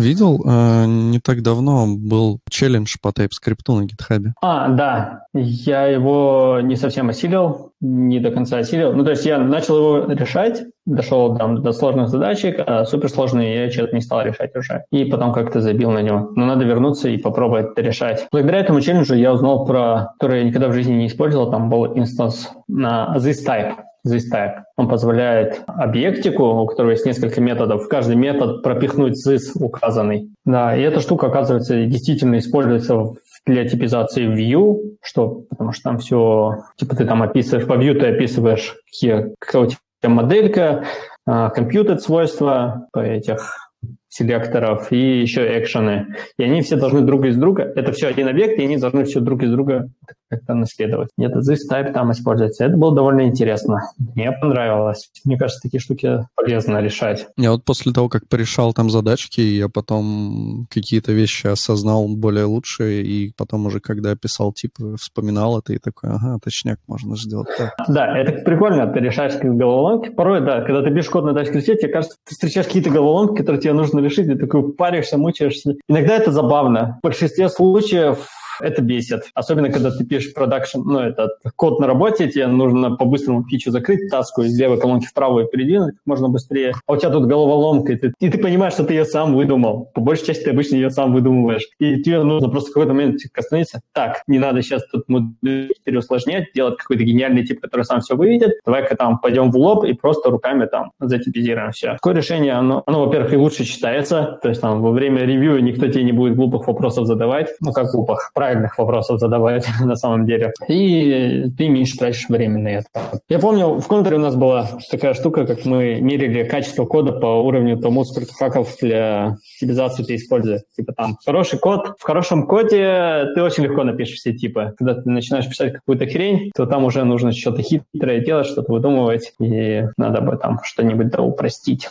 видел, э, не так давно был челлендж по TypeScript на GitHub? А, да. Я его не совсем осилил, не до конца осилил. Ну, то есть я начал его решать, дошел там, до сложных задачек, а суперсложные я что-то не стал решать уже. И потом как-то забил на него. Но надо вернуться и попробовать решать. Благодаря этому челленджу я узнал про, который я никогда в жизни не использовал, там был инстанс на this type this type. Он позволяет объектику, у которого есть несколько методов, в каждый метод пропихнуть this указанный. Да, и эта штука, оказывается, действительно используется для типизации view, что, потому что там все, типа ты там описываешь, по view ты описываешь, какие, какая у тебя моделька, computed свойства по этих селекторов и еще экшены. И они все должны друг из друга, это все один объект, и они должны все друг из друга как-то наследовать. Где-то this type там используется. Это было довольно интересно. Мне понравилось. Мне кажется, такие штуки полезно решать. Я вот после того, как порешал там задачки, я потом какие-то вещи осознал более лучше, и потом уже, когда писал тип, вспоминал это и такой, ага, точняк, можно сделать так. Да, это прикольно, ты решаешь головоломки. Порой, да, когда ты пишешь код на TypeScript, тебе кажется, ты встречаешь какие-то головоломки, которые тебе нужно решить, ты такой паришься, мучаешься. Иногда это забавно. В большинстве случаев это бесит. Особенно, когда ты пишешь продакшн, ну, этот код на работе, тебе нужно по-быстрому фичу закрыть, таску из левой колонки в правую передвинуть как можно быстрее. А у тебя тут головоломка, и ты, и ты понимаешь, что ты ее сам выдумал. По большей части ты обычно ее сам выдумываешь. И тебе нужно просто в какой-то момент остановиться. Так, не надо сейчас тут переусложнять, делать какой-то гениальный тип, который сам все выведет. Давай-ка там пойдем в лоб и просто руками там затипизируем все. Такое решение, оно, оно во-первых, и лучше читается. То есть там во время ревью никто тебе не будет глупых вопросов задавать. Ну, как глупых? Правильных вопросов задавать на самом деле. И ты меньше тратишь время на это. Я помню, в контуре у нас была такая штука, как мы мерили качество кода по уровню тому, сколько хаков для типизации ты используешь. Типа там хороший код. В хорошем коде ты очень легко напишешь все типы. Когда ты начинаешь писать какую-то хрень, то там уже нужно что-то хитрое делать, что-то выдумывать, и надо бы там что-нибудь да упростить.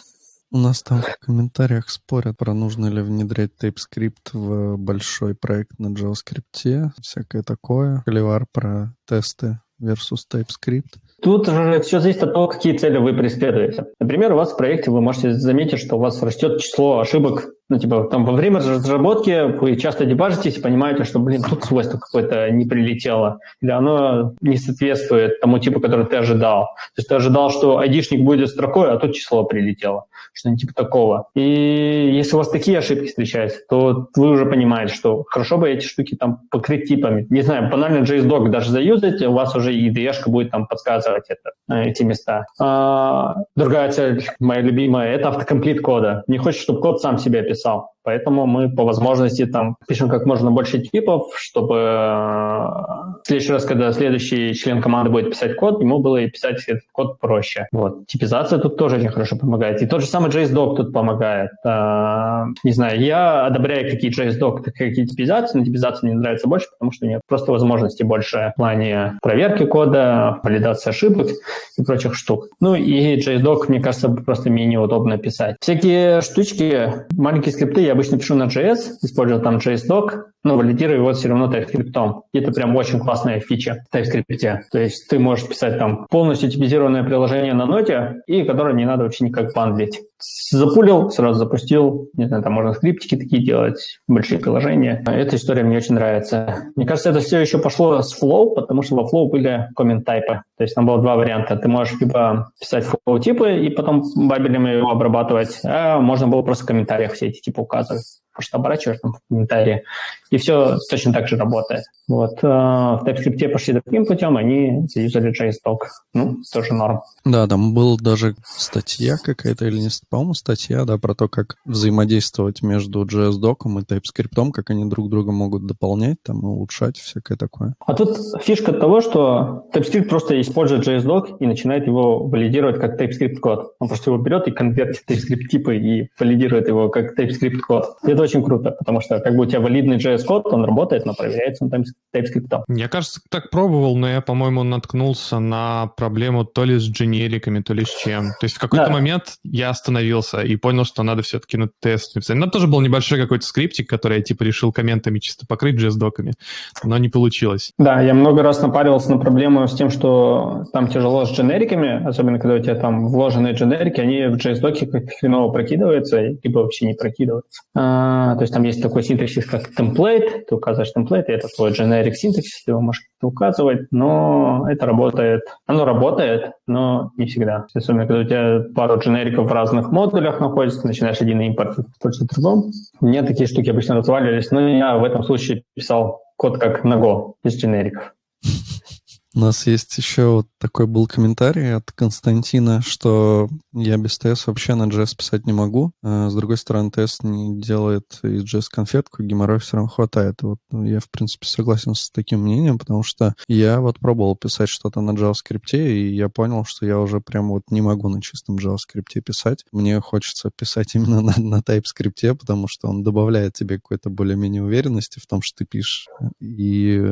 У нас там в комментариях спорят про нужно ли внедрять TypeScript в большой проект на JavaScript, всякое такое. Холивар про тесты versus TypeScript. Тут же все зависит от того, какие цели вы преследуете. Например, у вас в проекте вы можете заметить, что у вас растет число ошибок ну, типа, там во время разработки вы часто дебажитесь и понимаете, что, блин, тут свойство какое-то не прилетело, или оно не соответствует тому типу, который ты ожидал. То есть ты ожидал, что айдишник будет строкой, а тут число прилетело, что-нибудь типа такого. И если у вас такие ошибки встречаются, то вы уже понимаете, что хорошо бы эти штуки там покрыть типами. Не знаю, банально JSDoc даже заюзать, у вас уже IDE-шка будет там подсказывать это, э, эти места. А, другая цель, моя любимая, это автокомплит кода. Не хочешь, чтобы код сам себя писал. Поэтому мы по возможности там пишем как можно больше типов, чтобы э, в следующий раз, когда следующий член команды будет писать код, ему было и писать этот код проще. Вот. Типизация тут тоже очень хорошо помогает. И тот же самый JSDoc тут помогает. А, не знаю, я одобряю какие JSDoc, какие типизации, но типизация мне нравится больше, потому что нет просто возможностей больше в плане проверки кода, валидации ошибок и прочих штук. Ну и JSDoc, мне кажется, просто менее удобно писать. Всякие штучки, маленькие скрипты я обычно пишу на JS, использую там JSDoc, но валидируй его все равно TypeScript. И это прям очень классная фича в TypeScript. То есть ты можешь писать там полностью типизированное приложение на ноте, и которое не надо вообще никак бандлить. Запулил, сразу запустил, не знаю, там можно скриптики такие делать, большие приложения. Эта история мне очень нравится. Мне кажется, это все еще пошло с Flow, потому что во Flow были коммент-тайпы. То есть там было два варианта. Ты можешь либо писать Flow-типы и потом бабелями его обрабатывать, а можно было просто в комментариях все эти типы указывать просто оборачиваешь там в комментарии, и все точно так же работает. Вот. А, в TypeScript пошли другим путем, они заюзали JSDoc. Ну, тоже норм. Да, там была даже статья какая-то, или не, по-моему, статья, да, про то, как взаимодействовать между JSDoc и TypeScript, как они друг друга могут дополнять, там, улучшать, всякое такое. А тут фишка того, что TypeScript просто использует JSDoc и начинает его валидировать как TypeScript код. Он просто его берет и конвертит TypeScript типы и валидирует его как TypeScript код. Это очень круто, потому что как бы у тебя валидный JS-код, он работает, но проверяется он TypeScript. Я, кажется, так пробовал, но я, по-моему, наткнулся на проблему то ли с дженериками, то ли с чем. То есть в какой-то да. момент я остановился и понял, что надо все-таки на тест написать. Там тоже был небольшой какой-то скриптик, который я типа решил комментами чисто покрыть JS-доками, но не получилось. Да, я много раз напаривался на проблему с тем, что там тяжело с дженериками, особенно когда у тебя там вложенные дженерики, они в JS-доке как хреново прокидываются, либо вообще не прокидываются. А, то есть там есть такой синтаксис, как template, ты указываешь template, и это твой generic синтаксис, ты его можешь указывать, но это работает, оно работает, но не всегда. Особенно, когда у тебя пару дженериков в разных модулях находится, ты начинаешь один импорт использовать другом. Мне такие штуки обычно разваливались, но я в этом случае писал код как на Go из дженериков. У нас есть еще вот такой был комментарий от Константина, что я без TS вообще на JS писать не могу. А с другой стороны, TS не делает из JS конфетку, геморрой все равно хватает. вот ну, я, в принципе, согласен с таким мнением, потому что я вот пробовал писать что-то на JavaScript, и я понял, что я уже прям вот не могу на чистом JavaScript писать. Мне хочется писать именно на, на TypeScript, потому что он добавляет тебе какой-то более-менее уверенности в том, что ты пишешь. И,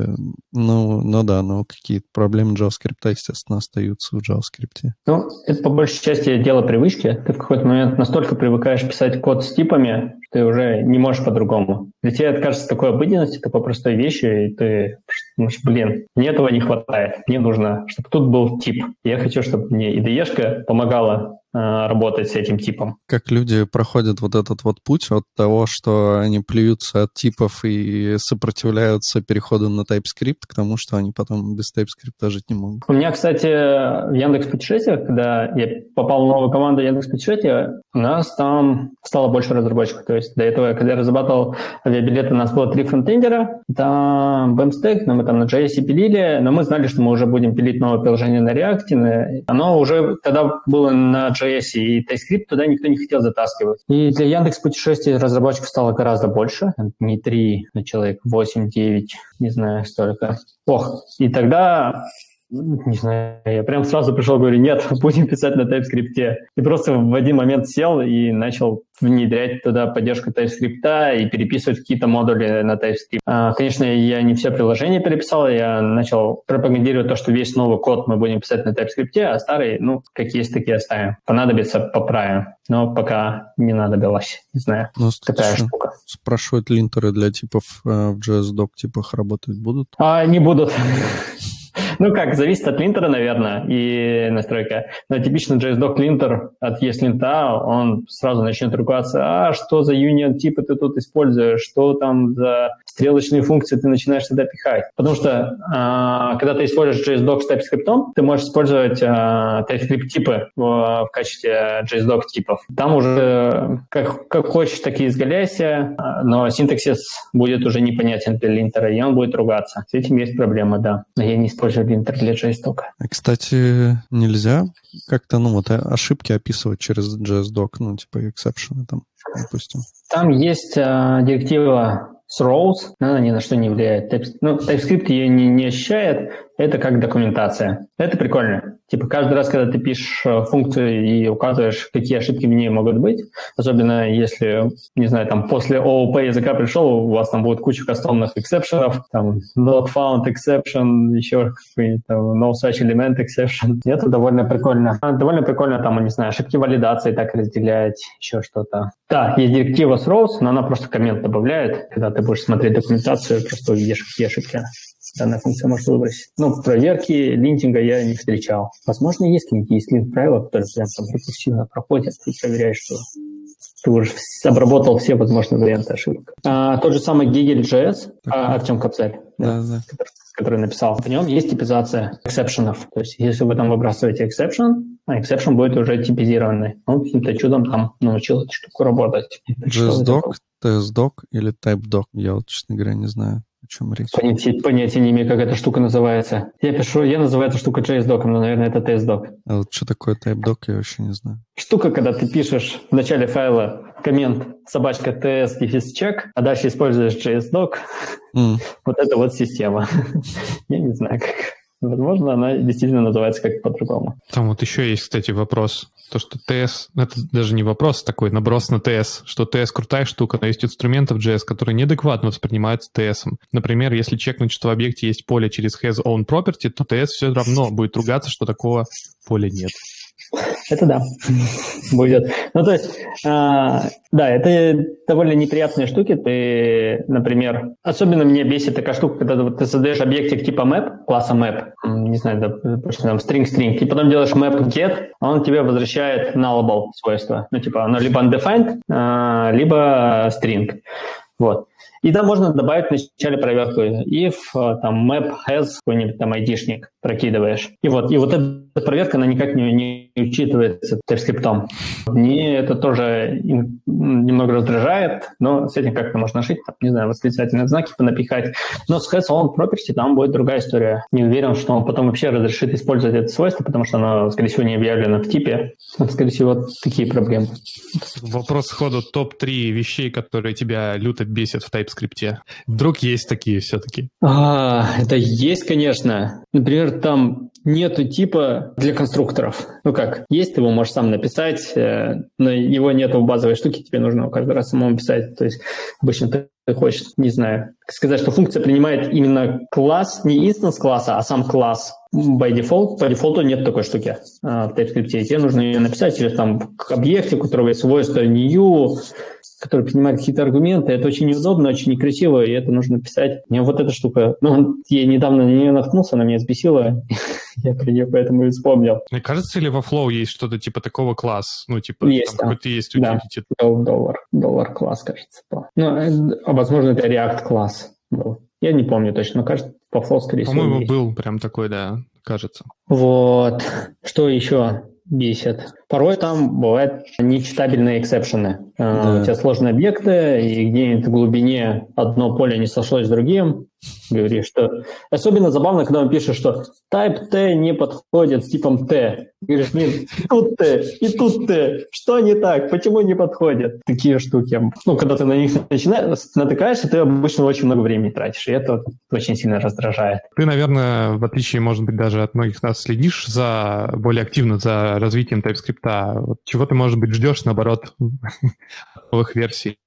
ну, ну да, но какие-то проблемы JavaScript, естественно, остаются в JavaScript. Ну, это по большей части дело привычки. Ты в какой-то момент настолько привыкаешь писать код с типами, что ты уже не можешь по-другому. Для тебя это кажется такой обыденностью, такой простой вещью, и ты думаешь, блин, мне этого не хватает. Мне нужно, чтобы тут был тип. Я хочу, чтобы мне IDE-шка помогала Э, работать с этим типом. Как люди проходят вот этот вот путь от того, что они плюются от типов и сопротивляются переходу на TypeScript, к тому, что они потом без TypeScript жить не могут. У меня, кстати, в Яндекс Путешествиях, когда я попал в новую команду Яндекс Путешествия, у нас там стало больше разработчиков. То есть до этого, когда я разрабатывал авиабилеты, у нас было три фронтендера, там BAMStack, но мы там на JS пилили, но мы знали, что мы уже будем пилить новое приложение на React. Оно уже тогда было на JS, и TypeScript туда никто не хотел затаскивать. И для Яндекс путешествий разработчиков стало гораздо больше, не 3 человек, 8-9, не знаю, столько. Ох, и тогда не знаю, я прям сразу пришел, говорю, нет, будем писать на TypeScript. И просто в один момент сел и начал внедрять туда поддержку TypeScript и переписывать какие-то модули на TypeScript. А, конечно, я не все приложения переписал, я начал пропагандировать то, что весь новый код мы будем писать на TypeScript, а старый, ну, как есть, такие оставим. Понадобится, поправим. Но пока не надобилось. Не знаю, ну, такая штука. Спрашивают, линтеры для типов э, в JS-Doc типах работать будут? А, не будут. Ну как, зависит от линтера, наверное, и настройка. Но типичный JSDoc линтер от ESLint, он сразу начнет ругаться, а что за union типы ты тут используешь, что там за стрелочные функции ты начинаешь сюда пихать. Потому что а, когда ты используешь JSDoc с TypeScript, ты можешь использовать а, TypeScript типы в, в качестве JSDoc типов. Там уже как, как хочешь, так и изгаляйся, но синтаксис будет уже непонятен для линтера, и он будет ругаться. С этим есть проблема, да. Я не использую линтер для JSDoc. Кстати, нельзя как-то, ну, вот ошибки описывать через JSDoc, ну, типа exception там, допустим. Там есть а, директива throws, она ни на что не влияет. Ну, TypeScript ее не, не ощущает, это как документация. Это прикольно. Типа каждый раз, когда ты пишешь э, функцию и указываешь, какие ошибки в ней могут быть, особенно если, не знаю, там после OOP языка пришел, у вас там будет куча кастомных эксепшенов, там not found exception, еще какой-нибудь там no such element exception. И это довольно прикольно. А, довольно прикольно там, не знаю, ошибки валидации так разделять, еще что-то. Да, есть директива throws, но она просто коммент добавляет. Когда ты будешь смотреть документацию, просто увидишь, какие ошибки данная функция может выбросить. Но проверки линтинга я не встречал. Возможно, есть какие-нибудь есть линт-правила, которые прям там рекурсивно проходят, и проверяешь, что ты уже обработал все возможные варианты ошибок. А, тот же самый Gigel.js, а, Артем Капцель, да, да. Который, который написал, в нем есть типизация эксепшенов. То есть если вы там выбрасываете exception, а exception будет уже типизированный. Он каким-то чудом там научил эту штуку работать. JSDoc, TSDoc или TypeDoc? Я вот, честно говоря, не знаю о чем речь? Понятия, понятия не имею, как эта штука называется. Я пишу, я называю эту штуку JS-доком, но, наверное, это TS-док. А вот что такое TypeDoc, я вообще не знаю. Штука, когда ты пишешь в начале файла коммент собачка TS дефис чек, а дальше используешь JS-док, mm. вот это вот система. я не знаю, как. Возможно, она действительно называется как по-другому. Там вот еще есть, кстати, вопрос. То, что TS, это даже не вопрос такой, наброс на TS, что TS крутая штука, но есть инструменты в JS, которые неадекватно воспринимаются TS. Например, если чекнуть, что в объекте есть поле через has own property, то TS все равно будет ругаться, что такого поля нет. Это да, будет. Ну, то есть, а, да, это довольно неприятные штуки. Ты, например, особенно мне бесит такая штука, когда ты, вот, ты создаешь объектик типа map, класса map, не знаю, допустим, string-string, и потом делаешь map get, а он тебе возвращает nullable свойства. Ну, типа, оно либо undefined, а, либо string. Вот. И там можно добавить в начале проверку if э, там map has какой-нибудь там айдишник прокидываешь. И вот, и вот эта проверка, она никак не, не учитывается TypeScript. Мне это тоже немного раздражает, но с этим как-то можно жить, там, не знаю, восклицательные знаки понапихать. Но с has on property там будет другая история. Не уверен, что он потом вообще разрешит использовать это свойство, потому что оно, скорее всего, не объявлено в типе. Скорее всего, такие проблемы. Вопрос сходу топ-3 вещей, которые тебя люто бесят в TypeScript скрипте? Вдруг есть такие все-таки? А, это есть, конечно. Например, там нету типа для конструкторов. Ну как, есть, ты его можешь сам написать, э, но его нету в базовой штуке, тебе нужно каждый раз самому писать. То есть обычно ты хочешь, не знаю, сказать, что функция принимает именно класс, не инстанс класса, а сам класс by default. По дефолту нет такой штуки а, в TypeScript. Тебе нужно ее написать через там к объекте, у которого есть свойство new, который принимает какие-то аргументы. Это очень неудобно, очень некрасиво, и это нужно писать. Мне вот эта штука, ну, я недавно на нее наткнулся, она меня взбесила, я про нее поэтому и вспомнил. Мне кажется, ли во Flow есть что-то типа такого класс? Ну, типа, есть, там какой-то есть да. Доллар, доллар класс, кажется. Ну, э, возможно, это React класс был. Я не помню точно, но кажется, по Flow, скорее всего, По-моему, был прям такой, да, кажется. Вот. Что еще? бесит. Порой там бывают нечитабельные эксепшены. А, да. У тебя сложные объекты, и где-нибудь в глубине одно поле не сошлось с другим, говоришь, что... Особенно забавно, когда он пишет, что type T не подходит с типом T. Говоришь, и тут T, и тут T. Что не так? Почему не подходит? Такие штуки. Ну, когда ты на них начинаешь, натыкаешься, ты обычно очень много времени тратишь, и это очень сильно раздражает. Ты, наверное, в отличие, может быть, даже от многих нас, следишь за более активно за развитием TypeScript. Чего ты, может быть, ждешь, наоборот, новых версий?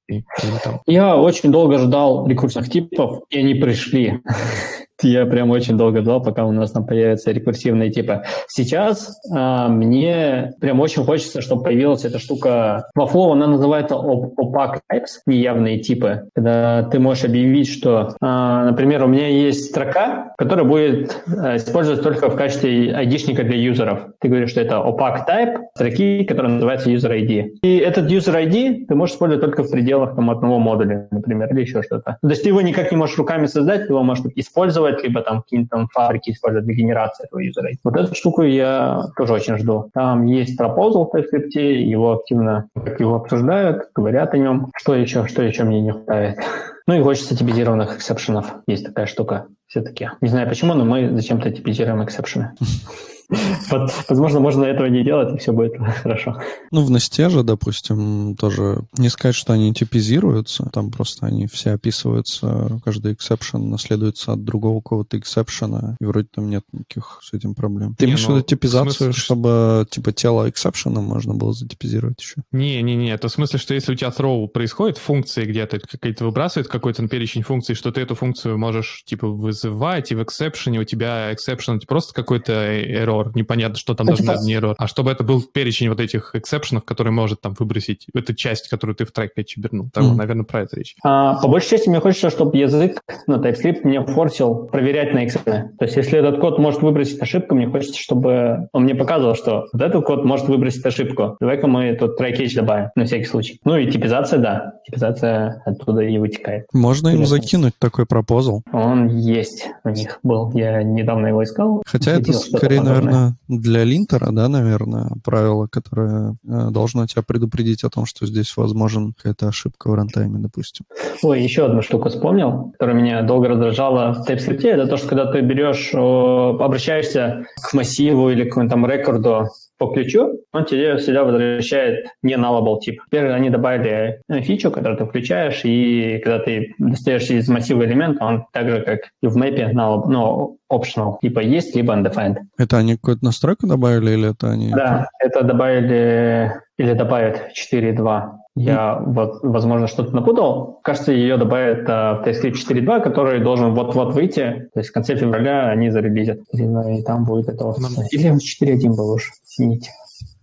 Я очень долго ждал рекурсивных типов, и они пришли. Я прям очень долго ждал, пока у нас там появятся рекурсивные типы. Сейчас а, мне прям очень хочется, чтобы появилась эта штука. Во Flow она называется opaque types, неявные типы. Когда ты можешь объявить, что, а, например, у меня есть строка, которая будет а, использоваться только в качестве айдишника для юзеров. Ты говоришь, что это opaque type строки, которая называется user ID. И этот user ID ты можешь использовать только в пределах там, одного модуля, например, или еще что-то. То есть ты его никак не можешь руками создать, ты его можешь использовать использовать, либо там какие-то там фабрики использовать для генерации этого юзера. Вот эту штуку я тоже очень жду. Там есть пропозал в TypeScript, его активно как его обсуждают, говорят о нем. Что еще, что еще мне не хватает? Ну и хочется типизированных эксепшенов. Есть такая штука все-таки. Не знаю почему, но мы зачем-то типизируем эксепшены. Вот, возможно, можно этого не делать, и все будет хорошо. Ну, в Nest е же, допустим, тоже не сказать, что они типизируются, там просто они все описываются, каждый exception наследуется от другого какого-то exception а, и вроде там нет никаких с этим проблем. Ты Не, имеешь в ну, виду типизацию, смысле, что- чтобы типа тело exception а можно было затипизировать еще? Не-не-не, это в смысле, что если у тебя throw происходит функции где-то, какие-то выбрасывает какой-то перечень функций, что ты эту функцию можешь, типа, вызывать, и в exception е у тебя это просто какой-то error, непонятно, что там наверное, не error, а чтобы это был перечень вот этих эксепшенов, который может там выбросить, эту часть, которую ты в трек чебернул. Так, Мгм. наверное, про это речь. А, по большей части мне хочется, чтобы язык, ну, TypeScript мне форсил проверять на эксепшены. То есть если этот код может выбросить ошибку, мне хочется, чтобы он мне показывал, что вот этот код может выбросить ошибку. Давай-ка мы тут try catch добавим, на всякий случай. Ну и типизация, да. Типизация оттуда и вытекает. Можно им Интересно. закинуть такой пропозал. Он есть у них был. Я недавно его искал. Хотя это скорее, подобное. Наверное, для линтера, да, наверное, правило, которое э, должно тебя предупредить о том, что здесь возможен какая-то ошибка в рантайме, допустим. Ой, еще одну штуку вспомнил, которая меня долго раздражала в TypeScript. Это то, что когда ты берешь, о, обращаешься к массиву или к какому-то там рекорду по ключу, он тебе всегда возвращает не nullable тип. Теперь они добавили э, фичу, которую ты включаешь, и когда ты достаешь из массива элемента, он так же, как и в мэпе, nullable, ну, optional, типа есть, либо undefined. Это они какую-то настройку добавили или это они... Да, это добавили или добавят 4.2. Я, возможно, что-то напутал. Кажется, ее добавят а, в TypeScript 4.2, который должен вот-вот выйти. То есть в конце февраля они зарелизят. И, ну, и там будет это вот. Или он 4.1 был уже, извините.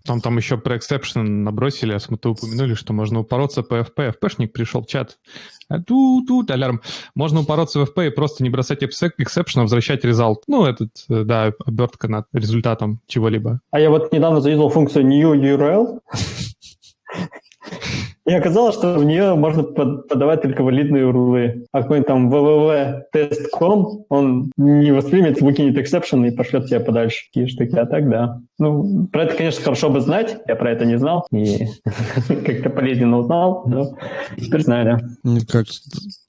Там, там еще про exception набросили, а то упомянули, что можно упороться по FP. FP-шник пришел в чат. А тут, алярм. Можно упороться в FP и просто не бросать exception, а возвращать результат. Ну, этот, э, да, обертка над результатом чего-либо. А я вот недавно заюзал функцию new URL. И оказалось, что в нее можно под- подавать только валидные урлы. А какой-нибудь там www.test.com, он не воспримет, выкинет exception и пошлет тебя подальше. Такие штуки. А так, да. Ну, про это, конечно, хорошо бы знать. Я про это не знал. И как-то болезненно узнал. Но теперь знаю, да. Как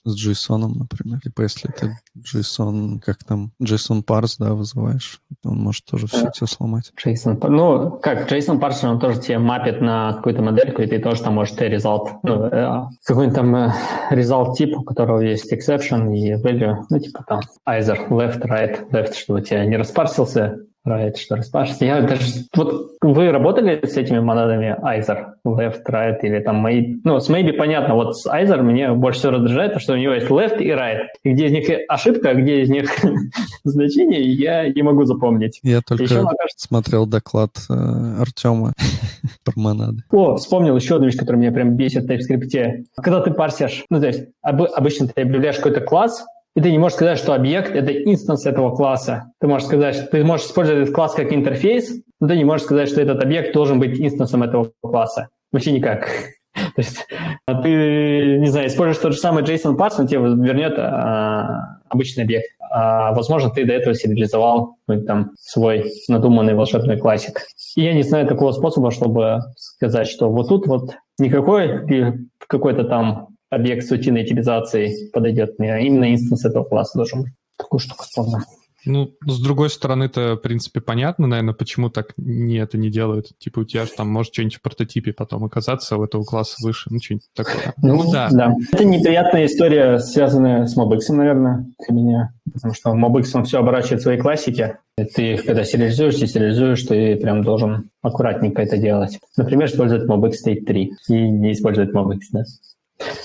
с JSON, например. Типа если ты JSON, как там, JSON parse, да, вызываешь, он может тоже все тебе сломать. JSON, ну, как, JSON парсер, он тоже тебе мапит на какую-то модельку, и ты тоже там можешь result, ну, э, какой-нибудь там э, result тип, у которого есть exception и value, ну, типа там either left, right, left, чтобы у тебя не распарсился, right, что распарсился. Я даже, вот вы работали с этими монадами either, left, right или там maybe? Ну, с maybe понятно, вот с either мне больше всего раздражает, то, что у него есть left и right, и где из них ошибка, а где из них значение, я не могу запомнить. Я Еще, только мне кажется, смотрел доклад э, Артема про монады. О, вспомнил еще одну вещь, которая меня прям бесит в TypeScript. Когда ты парсишь, ну, то есть об- обычно ты объявляешь какой-то класс, и ты не можешь сказать, что объект — это инстанс этого класса. Ты можешь сказать, что ты можешь использовать этот класс как интерфейс, но ты не можешь сказать, что этот объект должен быть инстансом этого класса. Вообще никак. То есть а ты, не знаю, используешь тот же самый JSON парс, он тебе вернет а, обычный объект. А, возможно, ты до этого сериализовал там свой надуманный волшебный классик. И я не знаю такого способа, чтобы сказать, что вот тут вот никакой и какой-то там объект с утиной типизацией подойдет мне, а именно инстанс этого класса должен быть. Такую штуку вспомнил. Ну, с другой стороны-то, в принципе, понятно, наверное, почему так не это не делают. Типа у тебя же там может что-нибудь в прототипе потом оказаться у этого класса выше, ну, что-нибудь такое. Ну, да. Это неприятная история, связанная с MobX, наверное, для меня. Потому что MobX, он все оборачивает свои классики. И Ты их, когда сериализуешь, сериализуешь, ты прям должен аккуратненько это делать. Например, использовать MobX State 3 и не использовать MobX, да.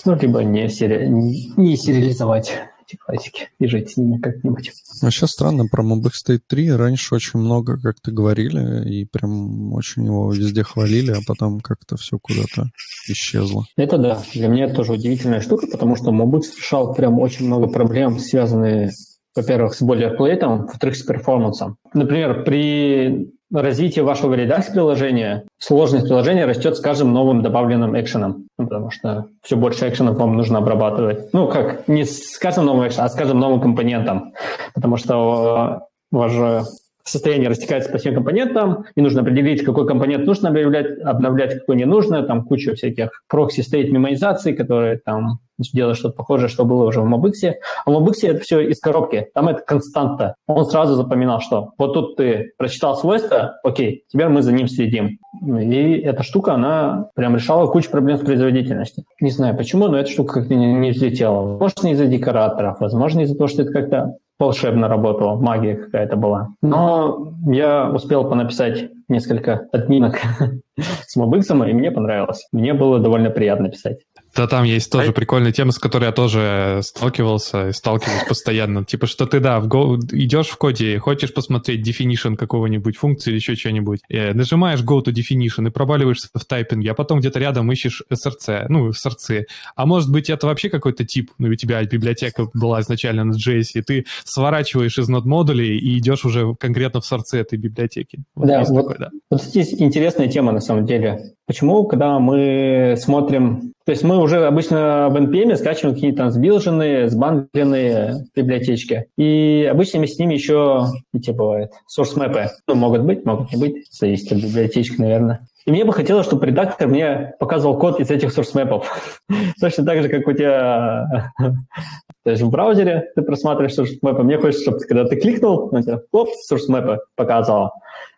Ну, либо не, сери... не сериализовать эти классики и жить с ними как-нибудь. Вообще странно, про Mobix State 3 раньше очень много как-то говорили, и прям очень его везде хвалили, а потом как-то все куда-то исчезло. Это да, для меня это тоже удивительная штука, потому что MobX решал прям очень много проблем, связанные, во-первых, с бойлерплейтом, во-вторых, с перформансом. Например, при развитии вашего редакс приложения сложность приложения растет с каждым новым добавленным экшеном, ну, потому что все больше экшенов вам нужно обрабатывать. Ну, как, не с каждым новым экшеном, а с каждым новым компонентом, потому что э, у вас же состояние растекается по всем компонентам, и нужно определить, какой компонент нужно обновлять, обновлять какой не нужно, там куча всяких proxy-state мемоизации, которые там делать что-то похожее, что было уже в MobX. А в MobX это все из коробки. Там это константа. Он сразу запоминал, что вот тут ты прочитал свойства, окей, теперь мы за ним следим. И эта штука, она прям решала кучу проблем с производительностью. Не знаю почему, но эта штука как-то не, не взлетела. Не из-за декораторов, возможно, из-за того, что это как-то волшебно работало, магия какая-то была. Но я успел понаписать несколько админок с Mobix, и мне понравилось. Мне было довольно приятно писать. Да, там есть тоже а... прикольная тема, с которой я тоже сталкивался и сталкиваюсь постоянно. Типа, что ты, да, в Go идешь в коде, хочешь посмотреть definition какого-нибудь функции или еще что-нибудь, э, нажимаешь go to definition и проваливаешься в тайпинге, а потом где-то рядом ищешь SRC, ну, SRC. А может быть, это вообще какой-то тип, ну, у тебя библиотека была изначально на JS, и ты сворачиваешь из нод модулей и идешь уже конкретно в SRC этой библиотеки. Вот да, вот, такой, да, вот здесь интересная тема на самом деле. Почему, когда мы смотрим... То есть мы уже обычно в NPM скачиваем какие-то там сбилженные, сбандленные библиотечки. И обычно с ними еще, эти бывают, source map. Ну, могут быть, могут не быть. Зависит от библиотечек, наверное. И мне бы хотелось, чтобы редактор мне показывал код из этих map. Точно так же, как у тебя то есть в браузере ты просматриваешь map. Мне хочется, чтобы когда ты кликнул, он тебе оп, source map показал.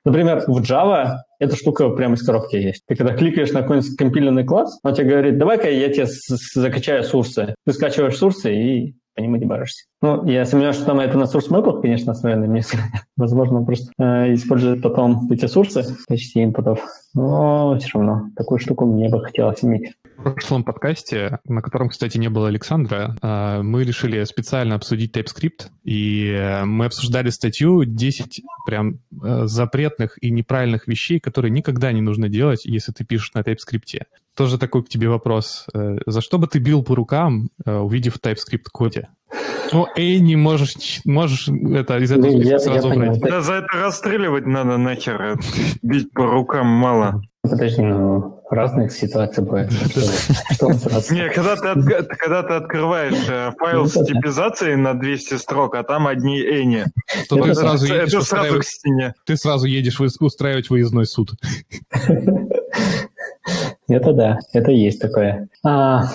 Например, в Java эта штука прямо из коробки есть. Ты когда кликаешь на какой-нибудь компиленный класс, он тебе говорит, давай-ка я тебе закачаю сурсы. Ты скачиваешь сурсы и по ним дебажишься. Ну, я сомневаюсь, что там это на source map, конечно, основано. Мне, возможно, просто э, используют потом эти сурсы в качестве инпутов. Но все равно такую штуку мне бы хотелось иметь. В прошлом подкасте, на котором, кстати, не было Александра, э, мы решили специально обсудить TypeScript, и э, мы обсуждали статью 10 прям э, запретных и неправильных вещей, которые никогда не нужно делать, если ты пишешь на TypeScript. Тоже такой к тебе вопрос. За что бы ты бил по рукам, увидев TypeScript коде? Ну, Эй, не можешь, можешь это из этого я, сразу я брать. Да за это расстреливать надо нахер. Бить по рукам мало. Подожди, ну, разных ситуаций бывает. Не, когда ты, когда ты открываешь э, файл с типизацией на 200 строк, а там одни эни, то ты сразу едешь сразу к стене. Ты сразу едешь устраивать выездной суд. Это да, это есть такое. А,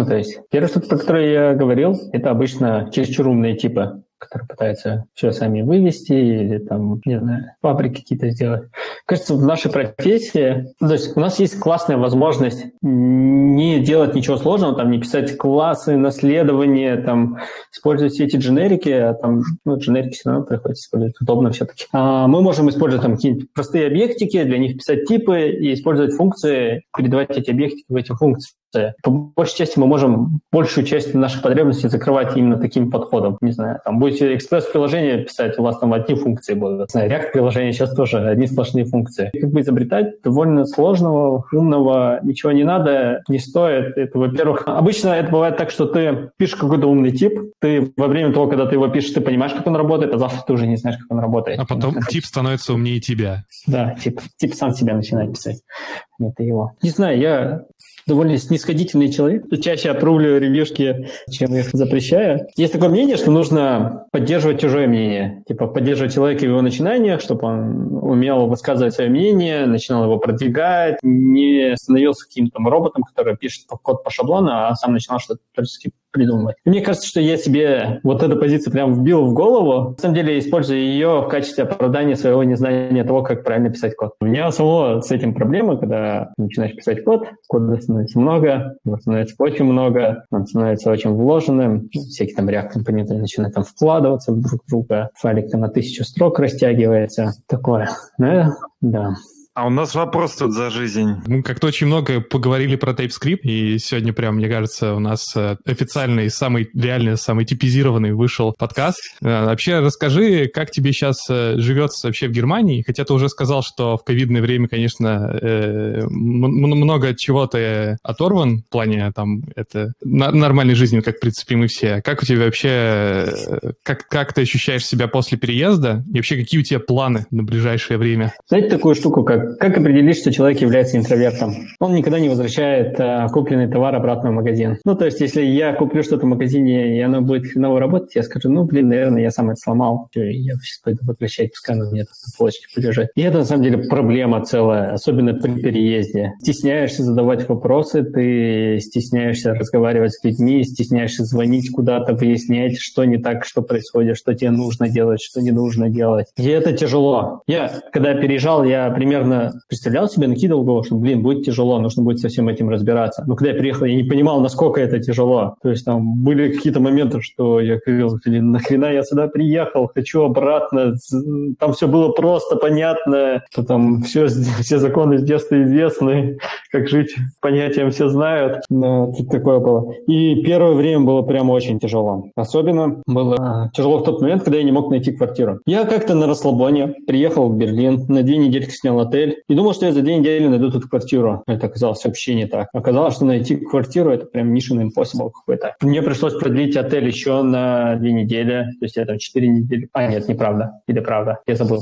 ну, то есть, первая штука, про которую я говорил, это обычно чересчур умные типы которые пытаются все сами вывести или там, не знаю, фабрики какие-то сделать. Кажется, в нашей профессии, то есть у нас есть классная возможность не делать ничего сложного, там, не писать классы, наследования, там, использовать все эти дженерики, а там, ну, дженерики все равно приходится использовать, удобно все-таки. А мы можем использовать там какие-нибудь простые объектики, для них писать типы и использовать функции, передавать эти объектики в эти функции. По большей части мы можем большую часть наших потребностей закрывать именно таким подходом. Не знаю, там будете экспресс-приложение писать, у вас там одни функции будут. React-приложение сейчас тоже одни сплошные функции. Как бы изобретать довольно сложного, умного, ничего не надо, не стоит. Это, во-первых, обычно это бывает так, что ты пишешь какой-то умный тип, ты во время того, когда ты его пишешь, ты понимаешь, как он работает, а завтра ты уже не знаешь, как он работает. А потом тип становится умнее тебя. Да, тип, тип сам себя начинает писать. Это его. Не знаю, я довольно снисходительный человек. Чаще отправлю ревьюшки, чем их запрещаю. Есть такое мнение, что нужно поддерживать чужое мнение. Типа поддерживать человека в его начинаниях, чтобы он умел высказывать свое мнение, начинал его продвигать, не становился каким-то роботом, который пишет код по шаблону, а сам начинал что-то творчески придумывать. Мне кажется, что я себе вот эту позицию прям вбил в голову. На самом деле, использую ее в качестве оправдания своего незнания того, как правильно писать код. У меня самого с этим проблема, когда начинаешь писать код, кода становится много, его становится очень много, он становится очень вложенным, всякие там реакт-компоненты начинают там вкладываться друг в друга, файлик там на тысячу строк растягивается, такое. Ну, да. А у нас вопрос тут за жизнь. Мы как-то очень много поговорили про TypeScript, и сегодня прям, мне кажется, у нас э, официальный, самый реальный, самый типизированный вышел подкаст. Э, вообще расскажи, как тебе сейчас э, живется вообще в Германии? Хотя ты уже сказал, что в ковидное время, конечно, много чего ты оторван в плане там это нормальной жизни, как, в принципе, мы все. Как у тебя вообще, как, как ты ощущаешь себя после переезда? И вообще, какие у тебя планы на ближайшее время? Знаете такую штуку, как как, определить, что человек является интровертом? Он никогда не возвращает а, купленный товар обратно в магазин. Ну, то есть, если я куплю что-то в магазине, и оно будет хреново работать, я скажу, ну, блин, наверное, я сам это сломал. Я сейчас пойду возвращать, пускай оно мне тут на полочке полежит. И это, на самом деле, проблема целая, особенно при переезде. Стесняешься задавать вопросы, ты стесняешься разговаривать с людьми, стесняешься звонить куда-то, выяснять, что не так, что происходит, что тебе нужно делать, что не нужно делать. И это тяжело. Я, когда переезжал, я примерно представлял себе, накидывал голову, что, блин, будет тяжело, нужно будет со всем этим разбираться. Но когда я приехал, я не понимал, насколько это тяжело. То есть там были какие-то моменты, что я говорил, блин, нахрена я сюда приехал, хочу обратно. Там все было просто, понятно, что там все, все законы с детства известны, как жить понятием все знают. Но тут такое было. И первое время было прям очень тяжело. Особенно было тяжело в тот момент, когда я не мог найти квартиру. Я как-то на расслабоне приехал в Берлин, на две недельки снял отель и думал, что я за две недели найду тут квартиру. Это оказалось вообще не так. Оказалось, что найти квартиру — это прям mission impossible какой-то. Мне пришлось продлить отель еще на две недели. То есть я там четыре недели... А, нет, неправда. Или правда. Я забыл.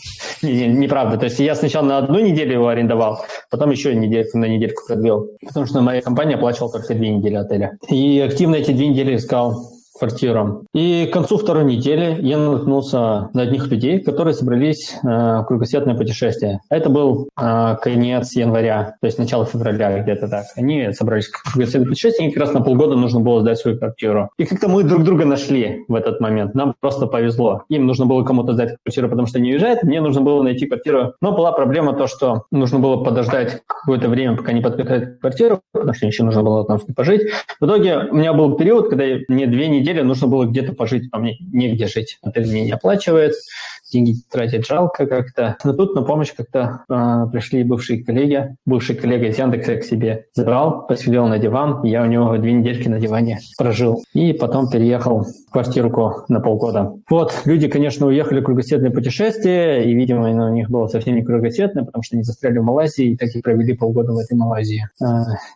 Неправда. То есть я сначала на одну неделю его арендовал, потом еще недельку на недельку продлил. Потому что моя компания оплачивала только две недели отеля. И активно эти две недели искал квартирам. И к концу второй недели я наткнулся на одних людей, которые собрались э, в кругосветное путешествие. Это был э, конец января, то есть начало февраля где-то так. Они собрались в кругосветное путешествие, и как раз на полгода нужно было сдать свою квартиру. И как-то мы друг друга нашли в этот момент. Нам просто повезло. Им нужно было кому-то сдать квартиру, потому что они уезжают. Мне нужно было найти квартиру. Но была проблема то, что нужно было подождать какое-то время, пока не подготовят квартиру, потому что еще нужно было там пожить. В итоге у меня был период, когда мне две недели недели нужно было где-то пожить, а мне негде жить. Отель мне не оплачивает, деньги тратить жалко как-то. Но тут на помощь как-то э, пришли бывшие коллеги. Бывший коллега из Яндекса к себе забрал, поселил на диван. Я у него две недельки на диване прожил. И потом переехал в квартирку на полгода. Вот, люди, конечно, уехали в кругосветное путешествие, и, видимо, у них было совсем не кругосветное, потому что они застряли в Малайзии и так и провели полгода в этой Малайзии. Э,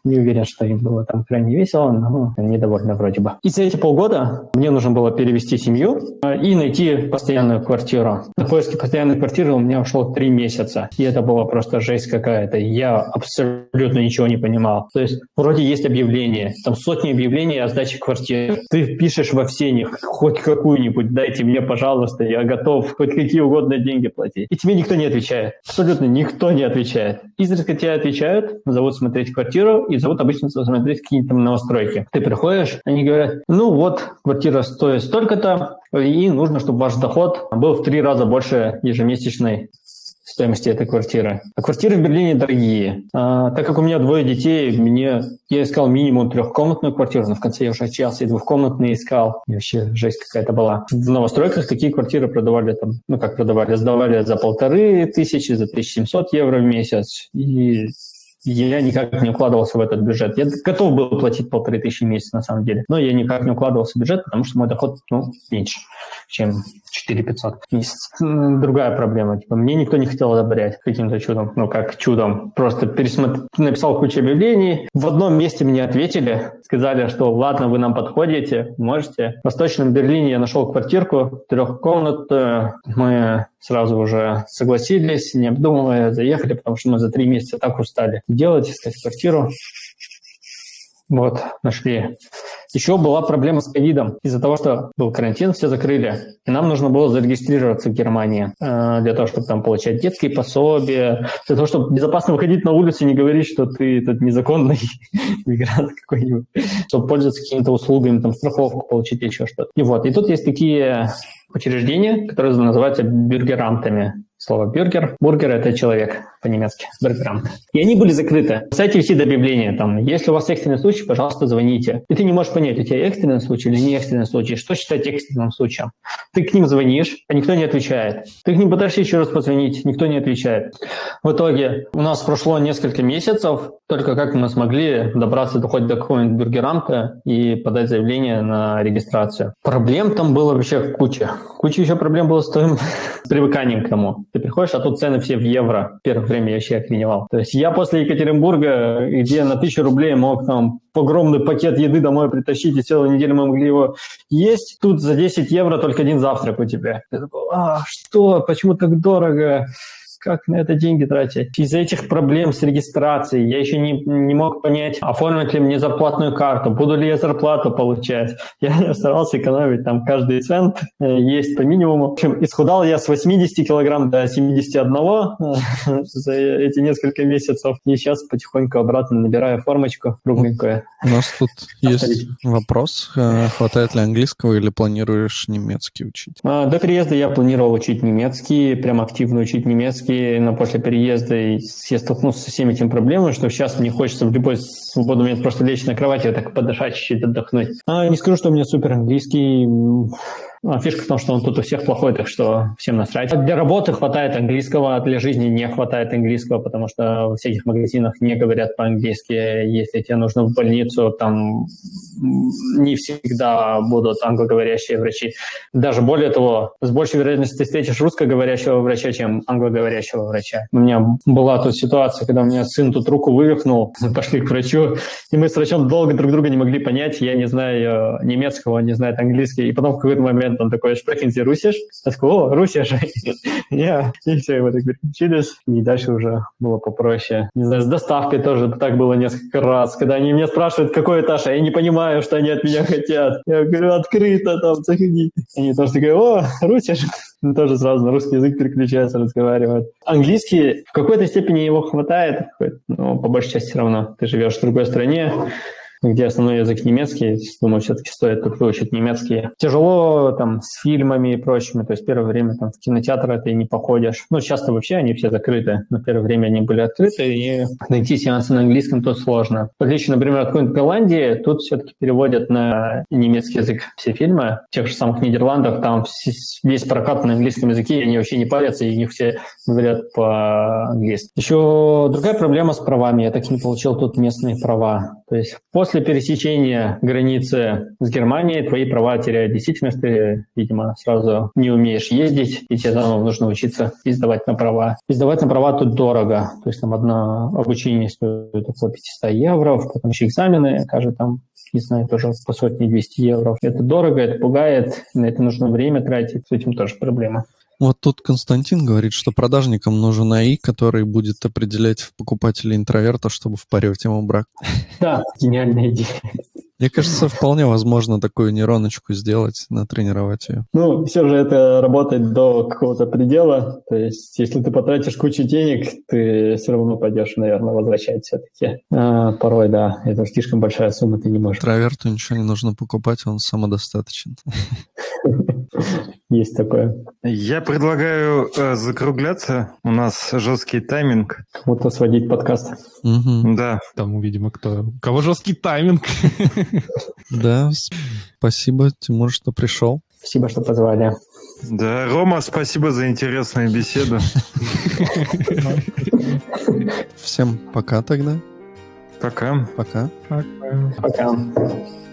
не уверен, что им было там крайне весело, но недовольны вроде бы. И за эти полгода мне нужно было перевести семью э, и найти постоянную квартиру. На поиски постоянной квартиры у меня ушло три месяца. И это была просто жесть какая-то. Я абсолютно ничего не понимал. То есть вроде есть объявление, там сотни объявлений о сдаче квартиры. Ты пишешь во все них хоть какую-нибудь, дайте мне, пожалуйста, я готов хоть какие угодно деньги платить. И тебе никто не отвечает. Абсолютно никто не отвечает. Изредка тебе отвечают, зовут смотреть квартиру и зовут обычно смотреть какие-то новостройки. Ты приходишь, они говорят, ну вот, квартира стоит столько-то, и нужно, чтобы ваш доход был в три раза больше ежемесячной стоимости этой квартиры. А квартиры в Берлине дорогие. А, так как у меня двое детей, мне я искал минимум трехкомнатную квартиру, но в конце я уже отчаялся и двухкомнатные искал. И вообще жесть какая-то была. В новостройках такие квартиры продавали там, ну как продавали, сдавали за полторы тысячи, за 1700 евро в месяц. И я никак не укладывался в этот бюджет. Я готов был платить полторы тысячи в месяц, на самом деле, но я никак не укладывался в бюджет, потому что мой доход ну, меньше, чем 4 500 в месяц. Другая проблема. Типа, мне никто не хотел одобрять каким-то чудом. Ну, как чудом. Просто пересмотр... написал кучу объявлений. В одном месте мне ответили, сказали, что ладно, вы нам подходите, можете. В Восточном Берлине я нашел квартирку, трехкомнатную. Мы сразу уже согласились, не обдумывая, заехали, потому что мы за три месяца так устали делать, искать квартиру. Вот, нашли. Еще была проблема с ковидом. Из-за того, что был карантин, все закрыли. И нам нужно было зарегистрироваться в Германии э, для того, чтобы там получать детские пособия, для того, чтобы безопасно выходить на улицу и не говорить, что ты тут незаконный мигрант какой-нибудь, чтобы пользоваться какими-то услугами, там, страховку получить или еще что-то. И вот, и тут есть такие учреждения, которые называются бюргерантами слово бюргер. Бургер – это человек по-немецки, бюргерант. И они были закрыты. В сайте висит объявление, там, если у вас экстренный случай, пожалуйста, звоните. И ты не можешь понять, у тебя экстренный случай или не экстренный случай, что считать экстренным случаем. Ты к ним звонишь, а никто не отвечает. Ты к ним пытаешься еще раз позвонить, никто не отвечает. В итоге у нас прошло несколько месяцев, только как мы смогли добраться до хоть до какого-нибудь бюргеранта и подать заявление на регистрацию. Проблем там было вообще куча. Куча еще проблем было с твоим привыканием к тому. Ты приходишь, а тут цены все в евро. Первое время я вообще охреневал. То есть я после Екатеринбурга, где на тысячу рублей мог там огромный пакет еды домой притащить, и целую неделю мы могли его есть, тут за 10 евро только один завтрак у тебя. Я такой, а, что, почему так дорого? Как на это деньги тратить? Из-за этих проблем с регистрацией я еще не, не мог понять, оформят ли мне зарплатную карту, буду ли я зарплату получать. Я старался экономить там каждый цент, э, есть по минимуму. В общем, исхудал я с 80 килограмм до 71 э, за эти несколько месяцев. И сейчас потихоньку обратно набираю формочку кругленькую. У нас тут есть вопрос. Э, хватает ли английского или планируешь немецкий учить? А, до переезда я планировал учить немецкий, прям активно учить немецкий, но после переезда я столкнулся со всеми этими проблемами, что сейчас мне хочется в любой свободный момент просто лечь на кровати и так подышать, чуть-чуть отдохнуть. А, не скажу, что у меня супер английский, а фишка в том, что он тут у всех плохой, так что всем насрать. Для работы хватает английского, для жизни не хватает английского, потому что в всяких магазинах не говорят по-английски. Если тебе нужно в больницу, там не всегда будут англоговорящие врачи. Даже более того, с большей вероятностью ты встретишь русскоговорящего врача, чем англоговорящего врача. У меня была тут ситуация, когда у меня сын тут руку вывихнул, пошли к врачу, и мы с врачом долго друг друга не могли понять. Я не знаю немецкого, он не знает английский. И потом в какой-то момент момент он такой, Sie Russisch? Я такой, о, Руссия же. Я, и все, мы так переключились. И дальше уже было попроще. Не знаю, с доставкой тоже так было несколько раз, когда они меня спрашивают, какой этаж, а я не понимаю, что они от меня хотят. Я говорю, открыто там, заходите. Они тоже такие, о, Руссия же. Тоже сразу на русский язык переключаются, разговаривают. Английский в какой-то степени его хватает, но по большей части все равно. Ты живешь в другой стране, где основной язык немецкий, думаю, все-таки стоит тут выучить немецкий. Тяжело там с фильмами и прочими, то есть первое время там в кинотеатр ты не походишь. Ну, часто вообще они все закрыты, но первое время они были открыты, и найти сеансы на английском тут сложно. В отличие, например, от какой-нибудь Голландии, тут все-таки переводят на немецкий язык все фильмы. В тех же самых Нидерландах там весь прокат на английском языке, они вообще не парятся, и не все говорят по-английски. Еще другая проблема с правами. Я так и не получил тут местные права. То есть после пересечения границы с Германией твои права теряют действительность. Ты, видимо, сразу не умеешь ездить, и тебе заново нужно учиться издавать на права. Издавать на права тут дорого. То есть там одно обучение стоит около 500 евро, потом еще экзамены, кажется, там не знаю, тоже по сотне 200 евро. Это дорого, это пугает, на это нужно время тратить, с этим тоже проблема. Вот тут Константин говорит, что продажникам нужен АИ, который будет определять в покупателя интроверта, чтобы впаривать ему брак. Да, гениальная идея. Мне кажется, вполне возможно такую нейроночку сделать, натренировать ее. Ну, все же это работает до какого-то предела. То есть, если ты потратишь кучу денег, ты все равно пойдешь, наверное, возвращать все-таки. А, порой, да, это слишком большая сумма, ты не можешь. Траверту ничего не нужно покупать, он самодостаточен. Есть такое. Я предлагаю э, закругляться. У нас жесткий тайминг. Кому-то сводить подкаст. Мгм. Да. Там, видимо, кто... У кого жесткий тайминг? Да, спасибо, Тимур, что пришел. Спасибо, что позвали. Да, Рома, спасибо за интересную беседу. Всем пока тогда. Пока. Пока. Пока. My